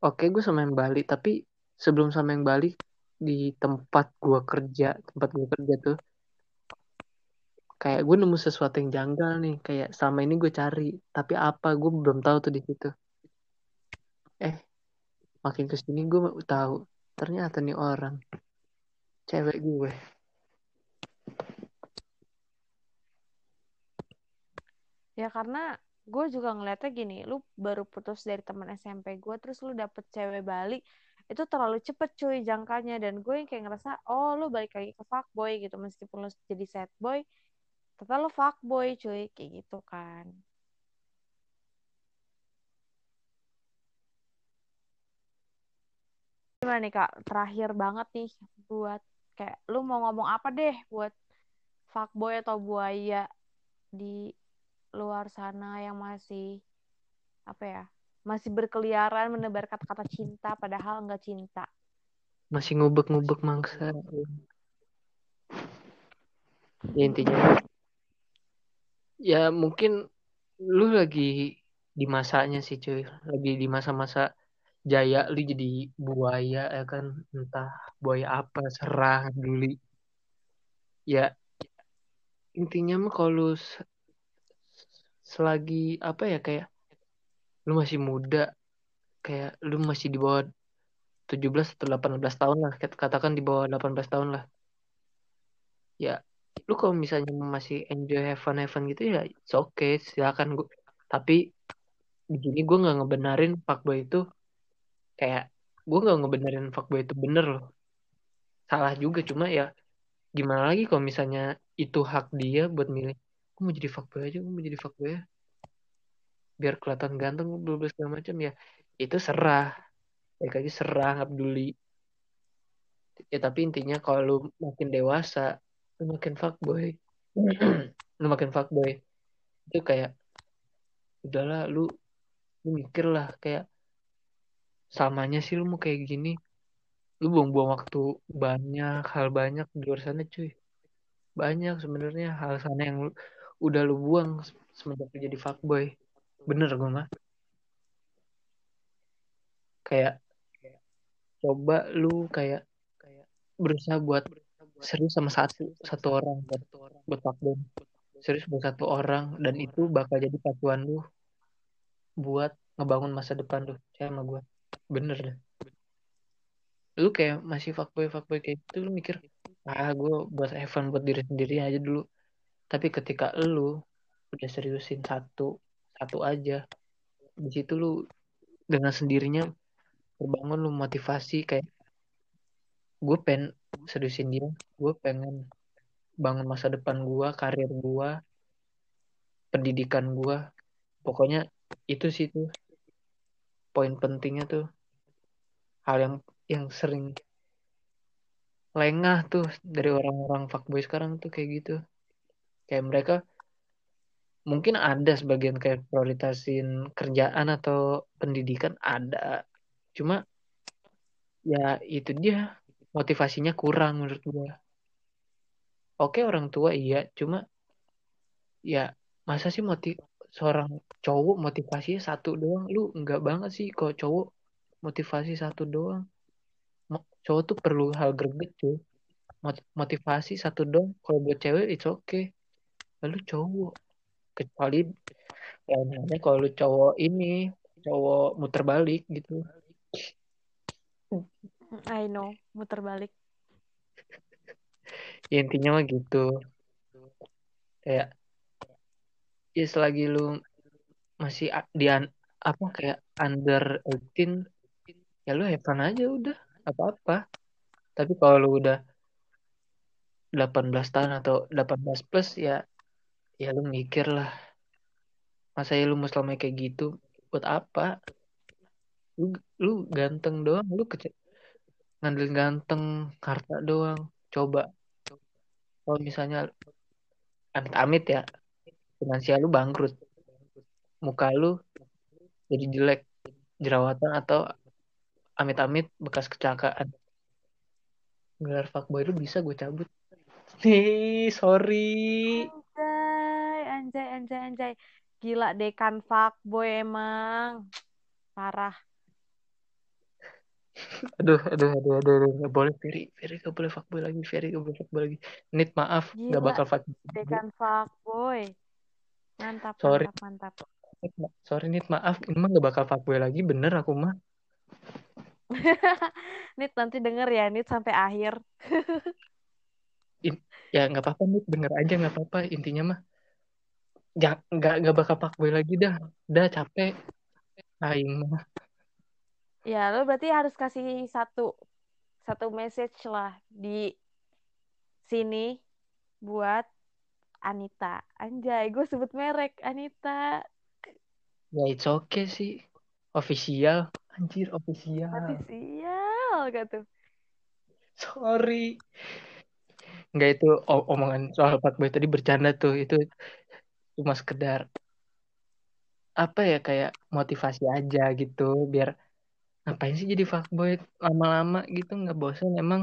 Oke gue sama yang Bali tapi sebelum sama yang Bali di tempat gue kerja tempat gue kerja tuh kayak gue nemu sesuatu yang janggal nih kayak sama ini gue cari tapi apa gue belum tahu tuh di situ. Eh makin ke sini gue tahu ternyata nih orang cewek gue ya karena gue juga ngeliatnya gini lu baru putus dari teman SMP gue terus lu dapet cewek balik itu terlalu cepet cuy jangkanya. Dan gue yang kayak ngerasa oh lu balik lagi ke fuckboy gitu meskipun lu jadi sad boy tetap lu fuckboy cuy. Kayak gitu kan. Gimana nih kak? Terakhir banget nih buat kayak lu mau ngomong apa deh buat fuckboy atau buaya di luar sana yang masih apa ya masih berkeliaran menebar kata-kata cinta padahal nggak cinta. Masih ngubek-ngubek mangsa. Ya intinya ya mungkin lu lagi di masanya sih cuy. Lagi di masa-masa jaya lu jadi buaya ya kan? Entah buaya apa serang dulu ya intinya mah kalau selagi apa ya kayak lu masih muda kayak lu masih di bawah 17 atau 18 tahun lah Kat- katakan di bawah 18 tahun lah. Ya lu kalau misalnya masih enjoy have fun gitu ya it's okay silakan gua. Tapi di sini gue nggak ngebenarin fuckboy itu. Kayak gue nggak ngebenerin fuckboy itu bener loh. Salah juga cuma ya gimana lagi kalau misalnya itu hak dia buat milih gue mau jadi fuckboy aja gue mau jadi fuckboy ya. Biar kelihatan ganteng bla segala macam ya itu serah. Baik aja serah nggak ya tapi intinya kalau lu makin dewasa lu makin fuckboy. Lu makin fuckboy. Itu kayak udahlah lu lu mikir lah kayak samanya sih lu mau kayak gini. Lu buang-buang waktu banyak hal banyak di luar sana cuy. Banyak sebenarnya hal sana yang lu- udah lu buang semenjak lu jadi fuckboy. Bener gue mah kayak coba lu kayak berusaha buat serius sama satu satu orang. Buat buat fuckboy serius buat satu orang. Dan itu bakal jadi pacuan lu buat ngebangun masa depan lu percaya sama gue bener deh lu kayak masih fuckboy fuckboy kayak gitu lu mikir ah gue buat Evan buat diri sendiri aja dulu. Tapi ketika lu udah seriusin satu satu aja di situ lu dengan sendirinya terbangun lu motivasi kayak gue pengen seriusin dia gue pengen bangun masa depan gue karir gue pendidikan gue pokoknya itu sih tuh poin pentingnya tuh. Hal yang yang sering lengah tuh dari orang-orang fuckboy sekarang tuh kayak gitu. Kayak mereka mungkin ada sebagian kayak prioritasin kerjaan atau pendidikan ada. Cuma ya itu dia motivasinya kurang menurut gua. Oke orang tua iya. Cuma ya masa sih motiv seorang cowok motivasinya satu doang? Lu enggak banget sih kalau cowok motivasi satu doang. Cowok tuh perlu hal greget mot- motivasi satu dong kalau buat cewek it's okay. Lalu cowok kecuali ya namanya kalau lu cowok ini cowok muter balik gitu. I know, muter balik. ya, intinya mah gitu. Kayak ya selagi lu masih di apa kayak under 18 ya lu have aja udah. Apa apa tapi kalau lu udah 18 tahun atau 18 plus ya ya lu mikir lah. Masa ya lu mau kayak gitu? Buat apa? Lu lu ganteng doang lu kece ngandelin ganteng harta doang. Coba. Kalau misalnya amit-amit ya finansial lu bangkrut. Muka lu jadi jelek. Jerawatan atau amit-amit bekas kecelakaan. Gelar fuckboy lu bisa gue cabut. Nih sorry. Anjay, anjay, anjay, anjay. Gila dekan fuckboy emang. Parah. Aduh aduh aduh aduh, aduh. Gak boleh Ferry Ferry gak boleh fuckboy lagi Ferry gak boleh fuckboy lagi Nit maaf Gila. gak bakal fuckboy Dekan fuckboy. Mantap, Sorry. mantap, mantap. Nit, ma- sorry Nit maaf ini mah gak bakal fuckboy lagi bener aku mah Nit nanti denger ya, Nit sampai akhir. ya nggak apa-apa Nit denger aja nggak apa-apa intinya mah ya nggak nggak bakal fuckboy lagi dah dah capek aing mah Ya, lo berarti harus kasih satu satu message lah di sini buat Anita. Anjay, gue sebut merek Anita. ya it's okay sih official anjir official Tapi sial gitu. sorry nggak itu omongan soal fuckboy tadi bercanda tuh itu cuma sekedar apa ya kayak motivasi aja gitu biar ngapain sih jadi fuckboy? Lama-lama gitu nggak bosan emang.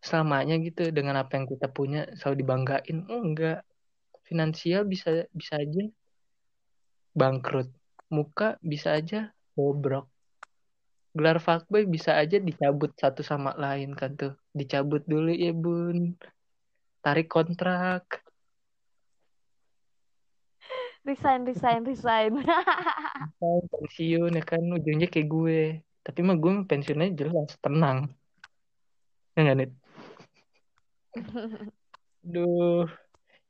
Selamanya gitu dengan apa yang kita punya selalu dibanggain. Enggak. Finansial bisa bisa aja. Bangkrut. Muka bisa aja bobrok. Gelar fuckboy bisa aja dicabut satu sama lain kan tuh. Dicabut dulu ya bun. Tarik kontrak Resign, resign, resign. Pensiun ya kan ujungnya kayak gue tapi mah gue pensiunnya jelas tenang ya nggak Nit? Duh,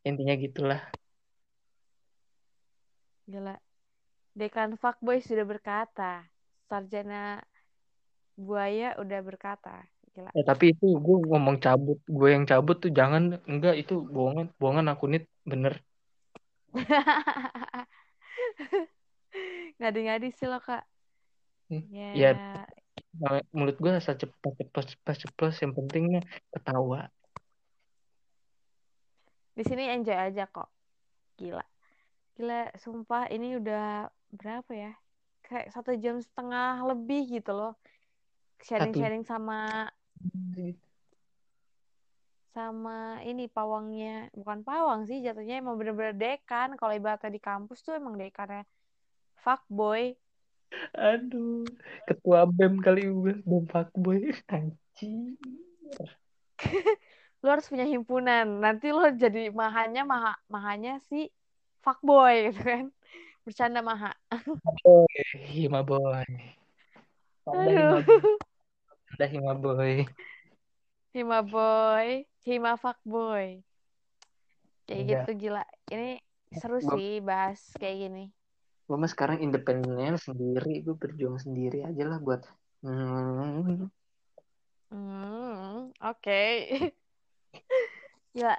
intinya gitulah. Gila. Dekan fuckboy sudah berkata. Sarjana buaya udah berkata. Gila. Ya, tapi itu gue ngomong cabut, gue yang cabut tuh jangan, enggak itu bohongan, bohongan aku Nit, bener. Ngadi-ngadi sih lo, Kak. Hmm, Ya. ya. Nah, Mulut gue asal ceplos, ceplos, ceplos, ceplos, yang pentingnya ketawa. Di sini enjoy aja kok. Gila. Gila, sumpah ini udah berapa ya? Kayak satu jam setengah lebih gitu loh. Sharing-sharing sama sama ini pawangnya. Bukan pawang sih jatuhnya emang bener-bener dekan. Kalau ibaratnya di kampus tuh emang dekannya. Fuckboy Aduh, ketua BEM kali gue, BEM fuckboy, anjing. lu harus punya himpunan. Nanti lo jadi mahanya maha mahanya si fuckboy gitu kan. Bercanda maha. Boy, Hima boy. Anda Hima boy. Hima boy. hima boy hima fuckboy kayak Iya. gitu gila ini seru Gua- sih bahas kayak gini Gue mah sekarang independennya sendiri, gue berjuang sendiri aja lah buat hmm, Hmm, oke. Ya,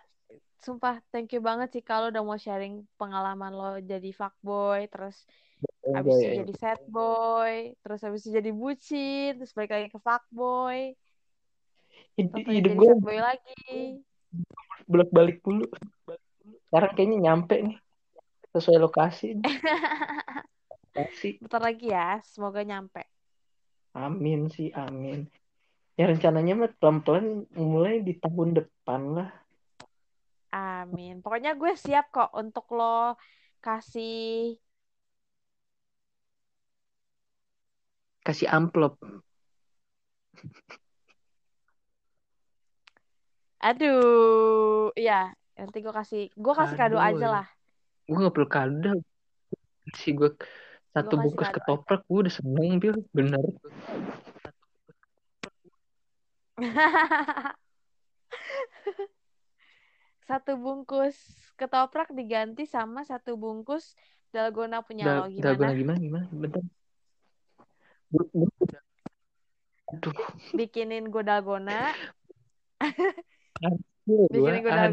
sumpah thank you banget sih kalau udah mau sharing pengalaman lo jadi fuckboy, terus habis itu enjoy. jadi sad boy, terus habis itu jadi bucin, terus balik lagi ke fuckboy, Hidup jadi gue boy lagi. bolak balik dulu sekarang kayaknya nyampe nih. Sesuai lokasi lokasi. Bentar lagi ya, semoga nyampe. amin sih amin. Ya rencananya mah pelan pelan mulai di tahun depan lah. Amin. Pokoknya gue siap kok untuk lo kasih kasih amplop Aduh, iya. Nanti gue kasih, gue kasih kado, aja ya. lah. gue gak perlu kado sih gue satu kasih bungkus ketoprak gue udah seneng bil bener satu bungkus ketoprak diganti sama satu bungkus dalgona punya Dal lo gimana? dalgona gimana gimana bentar aduh Bikinin gue dalgona, unskill gue bikinin gue ntar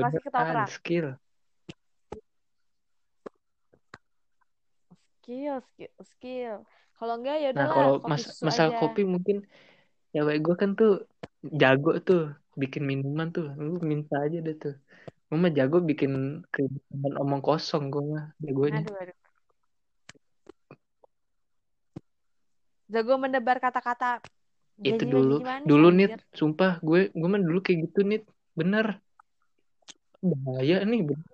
kasih ketoprak. unskill Skill, skill, skill. Kalau enggak ya nah udahlah kalau mas masalah aja. kopi mungkin cewek gue kan tuh jago tuh bikin minuman tuh lu minta aja deh tuh gue mah jago bikin keributan omong kosong gue mah jagonya Aduh, aduh. Jago mendebar kata-kata itu dulu manis dulu nit sumpah gue gue mah dulu kayak gitu nit bener bahaya nih bener.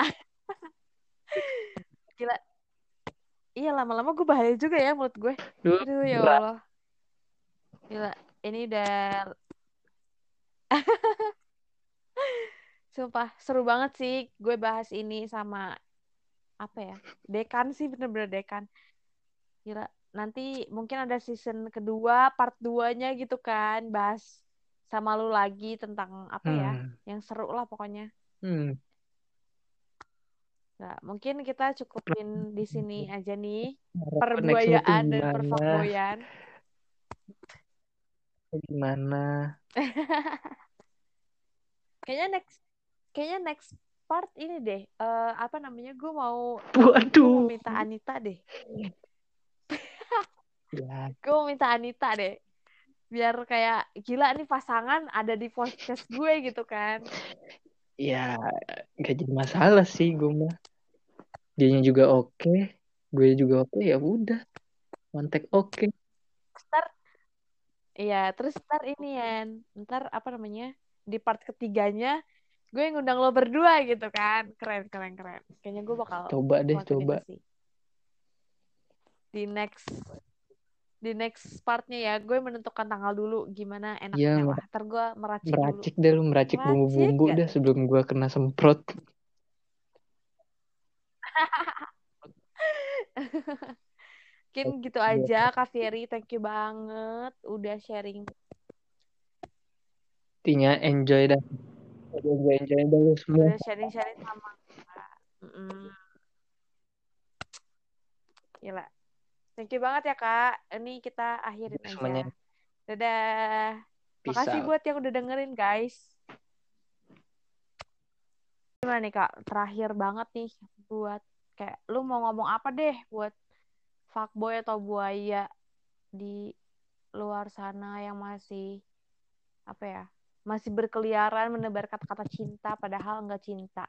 Gila. Iya lama-lama gue bahaya juga ya menurut gue. dulu Aduh ya berat Allah. Gila. Ini udah sumpah seru banget sih gue bahas ini sama apa ya? Dekan sih bener-bener dekan. Gila. Nanti mungkin ada season kedua, part 2-nya gitu kan, bahas sama lu lagi tentang apa ya? hmm. Yang seru lah pokoknya. Hmm. Nah, mungkin kita cukupin di sini aja nih perbuayaan dan perfakboyan. gimana Kayaknya next kayaknya next part ini deh. eh apa namanya? Gue mau waduh minta Anita deh. Ya Gue minta Anita deh. Biar kayak gila nih pasangan ada di podcast gue gitu kan. ya gak jadi masalah sih gue mah dianya juga oke gue juga oke ya udah kontak oke Ntar iya, terus ntar ini ya, ntar apa namanya? Di part ketiganya gue ngundang lo berdua gitu kan. Keren, keren, keren. Kayaknya gue bakal coba deh coba sih. Di next di next partnya ya, gue menentukan tanggal dulu gimana ya enaknya. mer- Wah, ntar gue meracik dulu. meracik deh lu meracik bumbu-bumbu gak deh sebelum gue kena semprot Mungkin gitu aja, Kak Ferry. Thank you banget udah sharing. intinya enjoy dah enjoy enjoy dah lu semua Udah sharing-sharing sama kita. Mm-mm. Gila. Thank you banget ya, Kak. Ini kita akhirin semuanya aja. Dadah. peace Makasih out buat yang udah dengerin, guys. Gimana nih, Kak? Terakhir banget nih buat kayak lu mau ngomong apa deh buat fuckboy atau buaya di luar sana yang masih apa ya? Masih berkeliaran menebar kata-kata cinta padahal nggak cinta.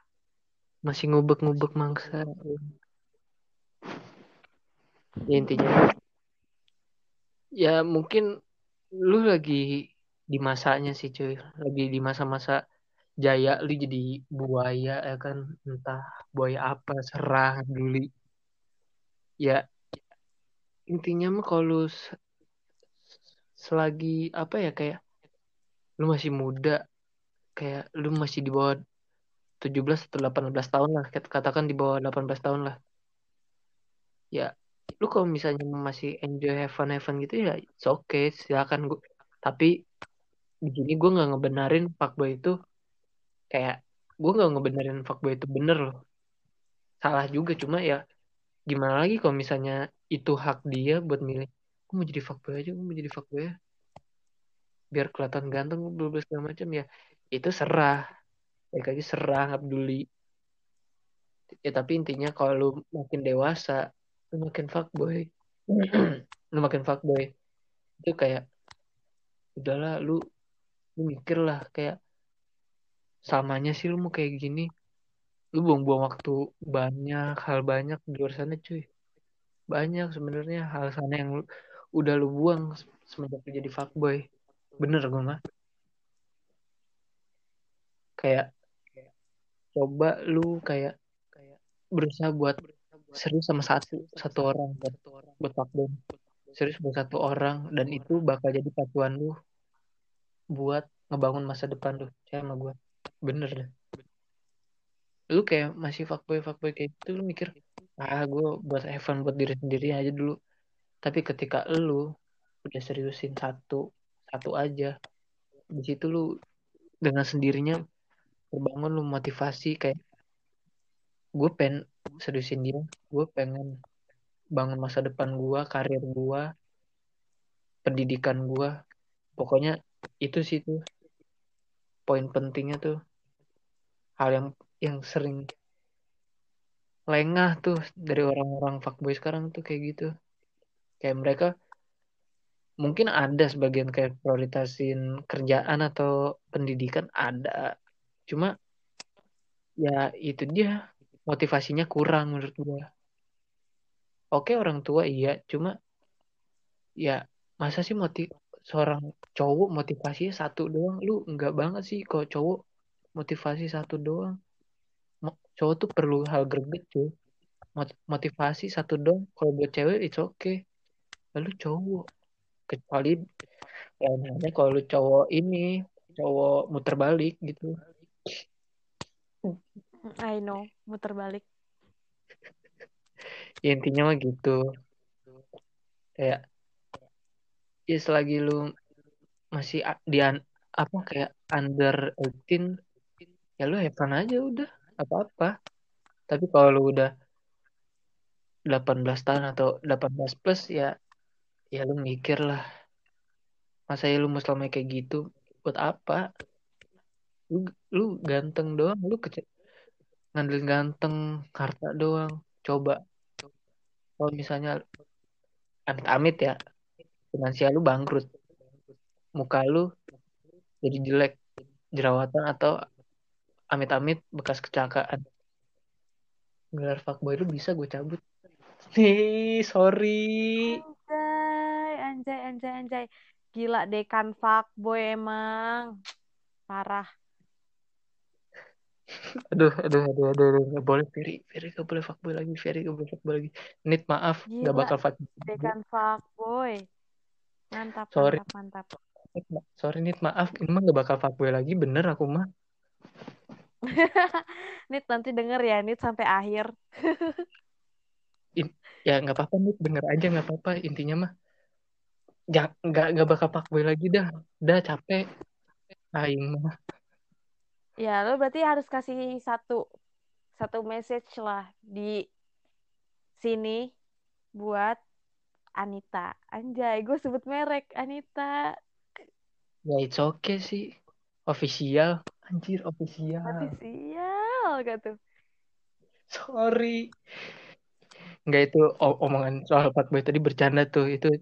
masih ngubek-ngubek mangsa ya intinya ya mungkin lu lagi di masanya sih cuy. Lagi di masa-masa jaya lu jadi buaya ya kan? Entah buaya apa serang dulu ya intinya mah kalau selagi apa ya kayak lu masih muda kayak lu masih di bawah 17 atau 18 tahun lah Kat- katakan di bawah 18 tahun lah. Ya lu kalau misalnya masih enjoy have fun gitu ya it's okay silakan gua. Tapi di sini gue nggak ngebenarin fuckboy itu. Kayak gue nggak ngebenerin fuckboy itu bener loh. Salah juga cuma ya gimana lagi kalau misalnya itu hak dia buat milih gue mau jadi fuckboy aja gue mau jadi fuckboy ya. Biar kelihatan ganteng bla segala macam ya itu serah. Baik lagi serah nggak peduli ya tapi intinya kalau lu makin dewasa lu makin fuckboy lu makin fuckboy itu kayak udahlah lu lu mikir lah kayak samanya sih lu mau kayak gini. Lu buang-buang waktu banyak hal banyak di luar sana cuy. Banyak sebenarnya hal sana yang lu- udah lu buang semenjak lu jadi fuckboy bener gue mah. Kayak coba lu kayak berusaha buat serius sama satu satu orang. Buat buat fuckboy serius buat satu orang. Dan itu bakal jadi pacuan lu buat ngebangun masa depan lu saya sama gue bener deh. Lu kayak masih fuckboy fuckboy kayak gitu lu mikir ah gue buat Evan buat diri sendiri aja dulu. Tapi ketika lu udah seriusin satu satu aja di situ lu dengan sendirinya terbangun lu motivasi kayak gue pengen seriusin dia. Gue pengen bangun masa depan gue karir gue pendidikan gue pokoknya itu sih tuh poin pentingnya tuh. Hal yang yang sering lengah tuh dari orang-orang fuckboy sekarang tuh kayak gitu. Kayak mereka mungkin ada sebagian kayak prioritasin kerjaan atau pendidikan ada. Cuma ya itu dia motivasinya kurang menurut gua. Oke orang tua iya. Cuma ya masa sih motiv seorang cowok motivasinya satu doang? Lu enggak banget sih kalau cowok motivasi satu doang. Cowok tuh perlu hal greget cuy. Motivasi satu doang kalau buat cewek it's okay. Lalu cowok kecuali lainnya kalau lu cowok ini cowok muter balik gitu I know. Muter balik. Ya, intinya mah gitu. Kayak ya selagi lu masih di apa kayak under 18 ya lu have aja udah. Apa-apa. Tapi kalau lu udah 18 tahun atau 18 plus ya ya lu mikir lah. Masa ya lu mau kayak gitu buat apa? Lu lu ganteng doang lu kece ngandelin ganteng harta doang. Coba. Kalau misalnya amit-amit ya finansial lu bangkrut. Muka lu jadi jelek jerawatan atau amit-amit bekas kecelakaan. Gelar fuckboy lu bisa gue cabut. Nih sorry. Anjay anjay anjay anjay. Gila dekan fuckboy emang. Parah aduh aduh aduh aduh, aduh. gak boleh Ferry. Ferry gak boleh fuckboy lagi Ferry gak boleh fuckboy lagi. Nit maaf Gila, gak bakal fuckboy dekan fuckboy. Mantap sorry. mantap mantap. Sorry Nit maaf. Ini mah gak bakal fuckboy lagi. Bener aku mah. Nit nanti denger ya. Nit sampai akhir. In, ya nggak apa-apa Nit. Denger aja nggak apa-apa. Intinya mah nggak nggak bakal fuckboy lagi dah. Dah capek. Aing mah ya lo berarti harus kasih satu satu message lah di sini buat Anita anjay gue sebut merek Anita ya it's okay sih official Anjir, official. Official gitu. Sorry. Enggak itu omongan soal fuckboy tadi bercanda tuh. Itu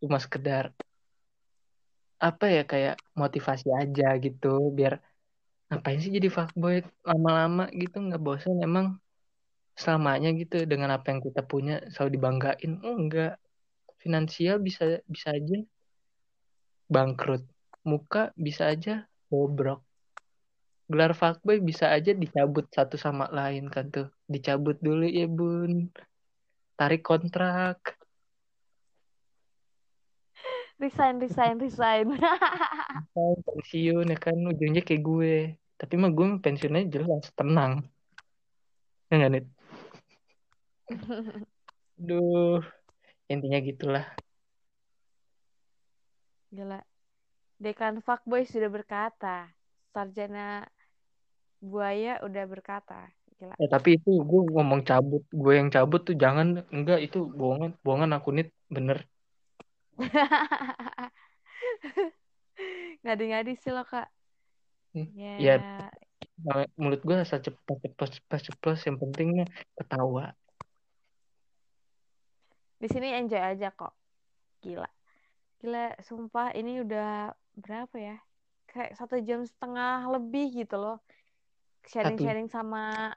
cuma sekedar apa ya kayak motivasi aja gitu biar ngapain sih jadi fuckboy? Lama-lama gitu nggak bosan emang. Selamanya gitu dengan apa yang kita punya selalu dibanggain. Enggak. Finansial bisa bisa aja. Bangkrut. Muka bisa aja bobrok. Gelar fuckboy bisa aja dicabut satu sama lain kan tuh. Dicabut dulu ya bun. Tarik kontrak. Resign, resign, resign. pensiun ya kan ujungnya kayak gue. Tapi mah gue pensiunnya jelas tenang. Enggak nih. Duh, intinya gitulah. Gila. Dekan fuckboy sudah berkata, sarjana buaya udah berkata Gila. Ya, tapi itu gue ngomong cabut gue yang cabut tuh jangan enggak itu bohongan bohongan aku nit bener ngadi-ngadi sih lo kak. Hmm. ya, ya mulut gue asal cepat cepat cepat cepat yang pentingnya ketawa. Di sini enjoy aja kok. Gila. Gila sumpah ini udah berapa ya? Kayak satu jam setengah lebih gitu loh. Sharing-sharing sama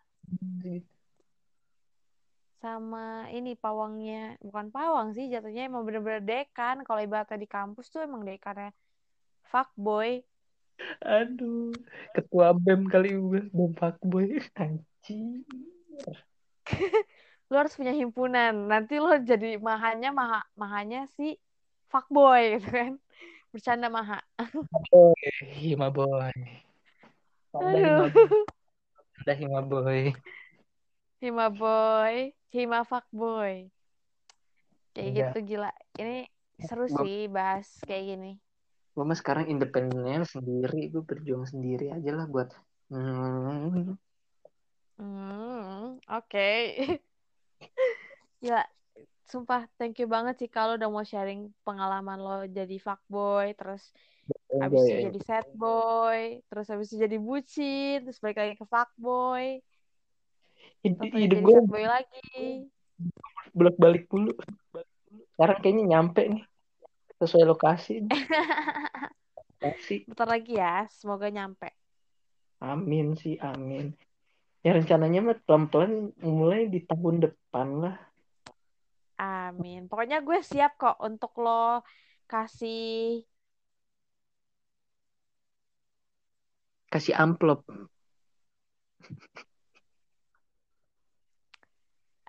sama ini pawangnya. Bukan pawang sih jatuhnya emang bener-bener dekan. Kalau ibaratnya di kampus tuh emang dekannya. Fuckboy aduh ketua bem kali gue bem fuckboy anjing lu harus punya himpunan. Nanti lo jadi mahanya maha mahanya si fuckboy gitu kan. Bercanda maha. boy. Hima boy. Anda hima boy. Hima boy Hima boy, Hima fuckboy. Kayak Enggak. gitu gila. Ini seru Gua- sih bahas kayak gini. gue mah sekarang independennya sendiri gue berjuang sendiri aja lah buat hmm, Hmm, oke. Ya, sumpah thank you banget sih kalau udah mau sharing pengalaman lo jadi fuckboy, terus habis itu enjoy. jadi sad boy, terus habis itu jadi bucin, terus balik lagi ke fuckboy, Hid- terus hidup gue boy lagi. bolak balik dulu. Sekarang kayaknya nyampe nih. Sesuai lokasi lokasi. Bentar lagi ya, semoga nyampe. amin sih amin. Ya rencananya mah pelan pelan mulai di tahun depan lah. Amin. Pokoknya gue siap kok untuk lo kasih kasih amplop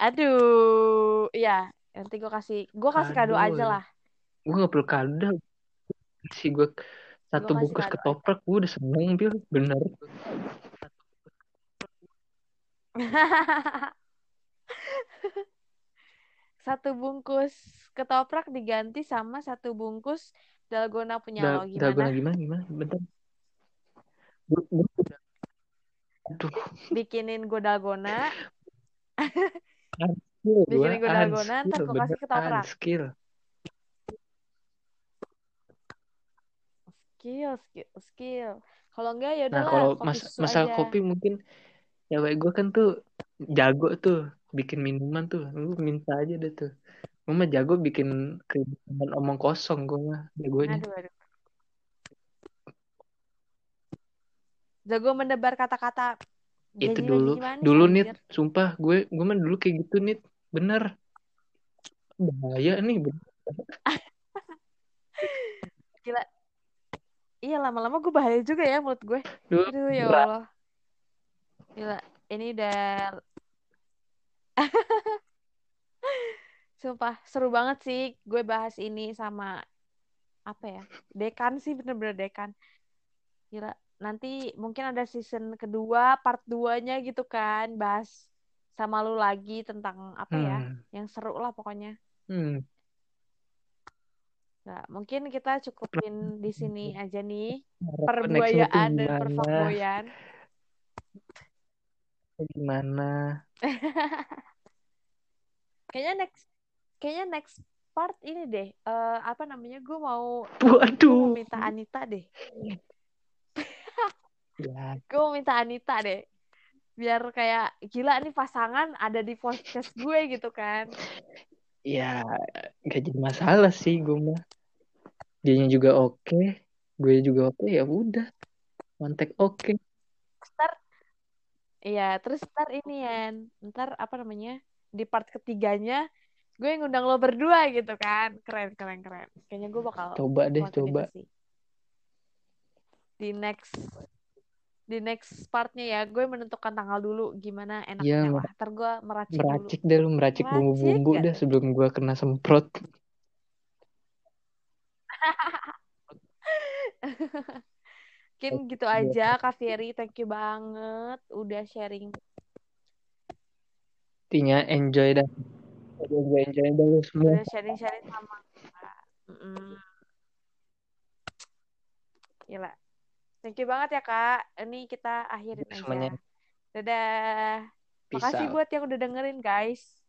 Aduh, iya. Nanti gue kasih, gue kasih kado Kado, aja lah. gue nggak perlu kado sih gue satu Gua bungkus ketoprak gue udah seneng bil. Bener. Satu bungkus ketoprak diganti sama satu bungkus dalgona punya Dal lo. Dalgona gimana? gimana? Gimana bentar. Aduh Bikinin gue dalgona, gue dalgona, ntar gue kasih ketoprak. skill Skill, skill, skill. Kalau enggak ya nah udahlah kalau mas masalah aja. kopi mungkin cewek gue kan tuh jago tuh bikin minuman tuh lu minta aja deh tuh gue mah jago bikin keributan omong kosong gue mah jagonya Aduh, aduh. Jago mendebar kata-kata. Itu Jadi dulu gimana dulu nih anjir? sumpah gue gue mah dulu kayak gitu nih bener bahaya nih bener. Gila. Iya lama-lama gue bahaya juga ya menurut gue. dulu Aduh ya. Allah. Gila. Ini udah Sumpah seru banget sih gue bahas ini sama apa ya? Dekan sih bener-bener dekan. Gila. Nanti mungkin ada season kedua, part 2-nya gitu kan, bahas sama lu lagi tentang apa ya? Hmm. Yang seru lah pokoknya. Hmm. Nah, mungkin kita cukupin di sini aja nih perbuayaan dan gimana perfakboyan. gimana Kayaknya next kayaknya next part ini deh. eh apa namanya? Gue mau gue mau waduh minta Anita deh. Ya Gue minta Anita deh. Biar kayak gila nih pasangan ada di podcast gue gitu kan. ya gak jadi masalah sih gue mah dianya juga oke gue juga oke ya udah kontak oke Ntar iya, terus ntar ini ya, ntar apa namanya? Di part ketiganya gue ngundang lo berdua gitu kan. Keren keren keren. Kayaknya gue bakal coba deh coba sih. Di next di next partnya ya gue menentukan tanggal dulu gimana Iya, enaknya mer- lah ntar gue meracik dulu. meracik deh lu meracik bumbu-bumbu ya? deh sebelum gue kena semprot. Mungkin gitu aja Kak Ferry thank you banget udah sharing. Intinya enjoy dah. Gue enjoy dah semua. Udah sharing sharing sama kita. Mm-mm. Gila. Thank you banget ya Kak. Ini kita akhirin semuanya aja. Dadah. peace Makasih out buat yang udah dengerin guys.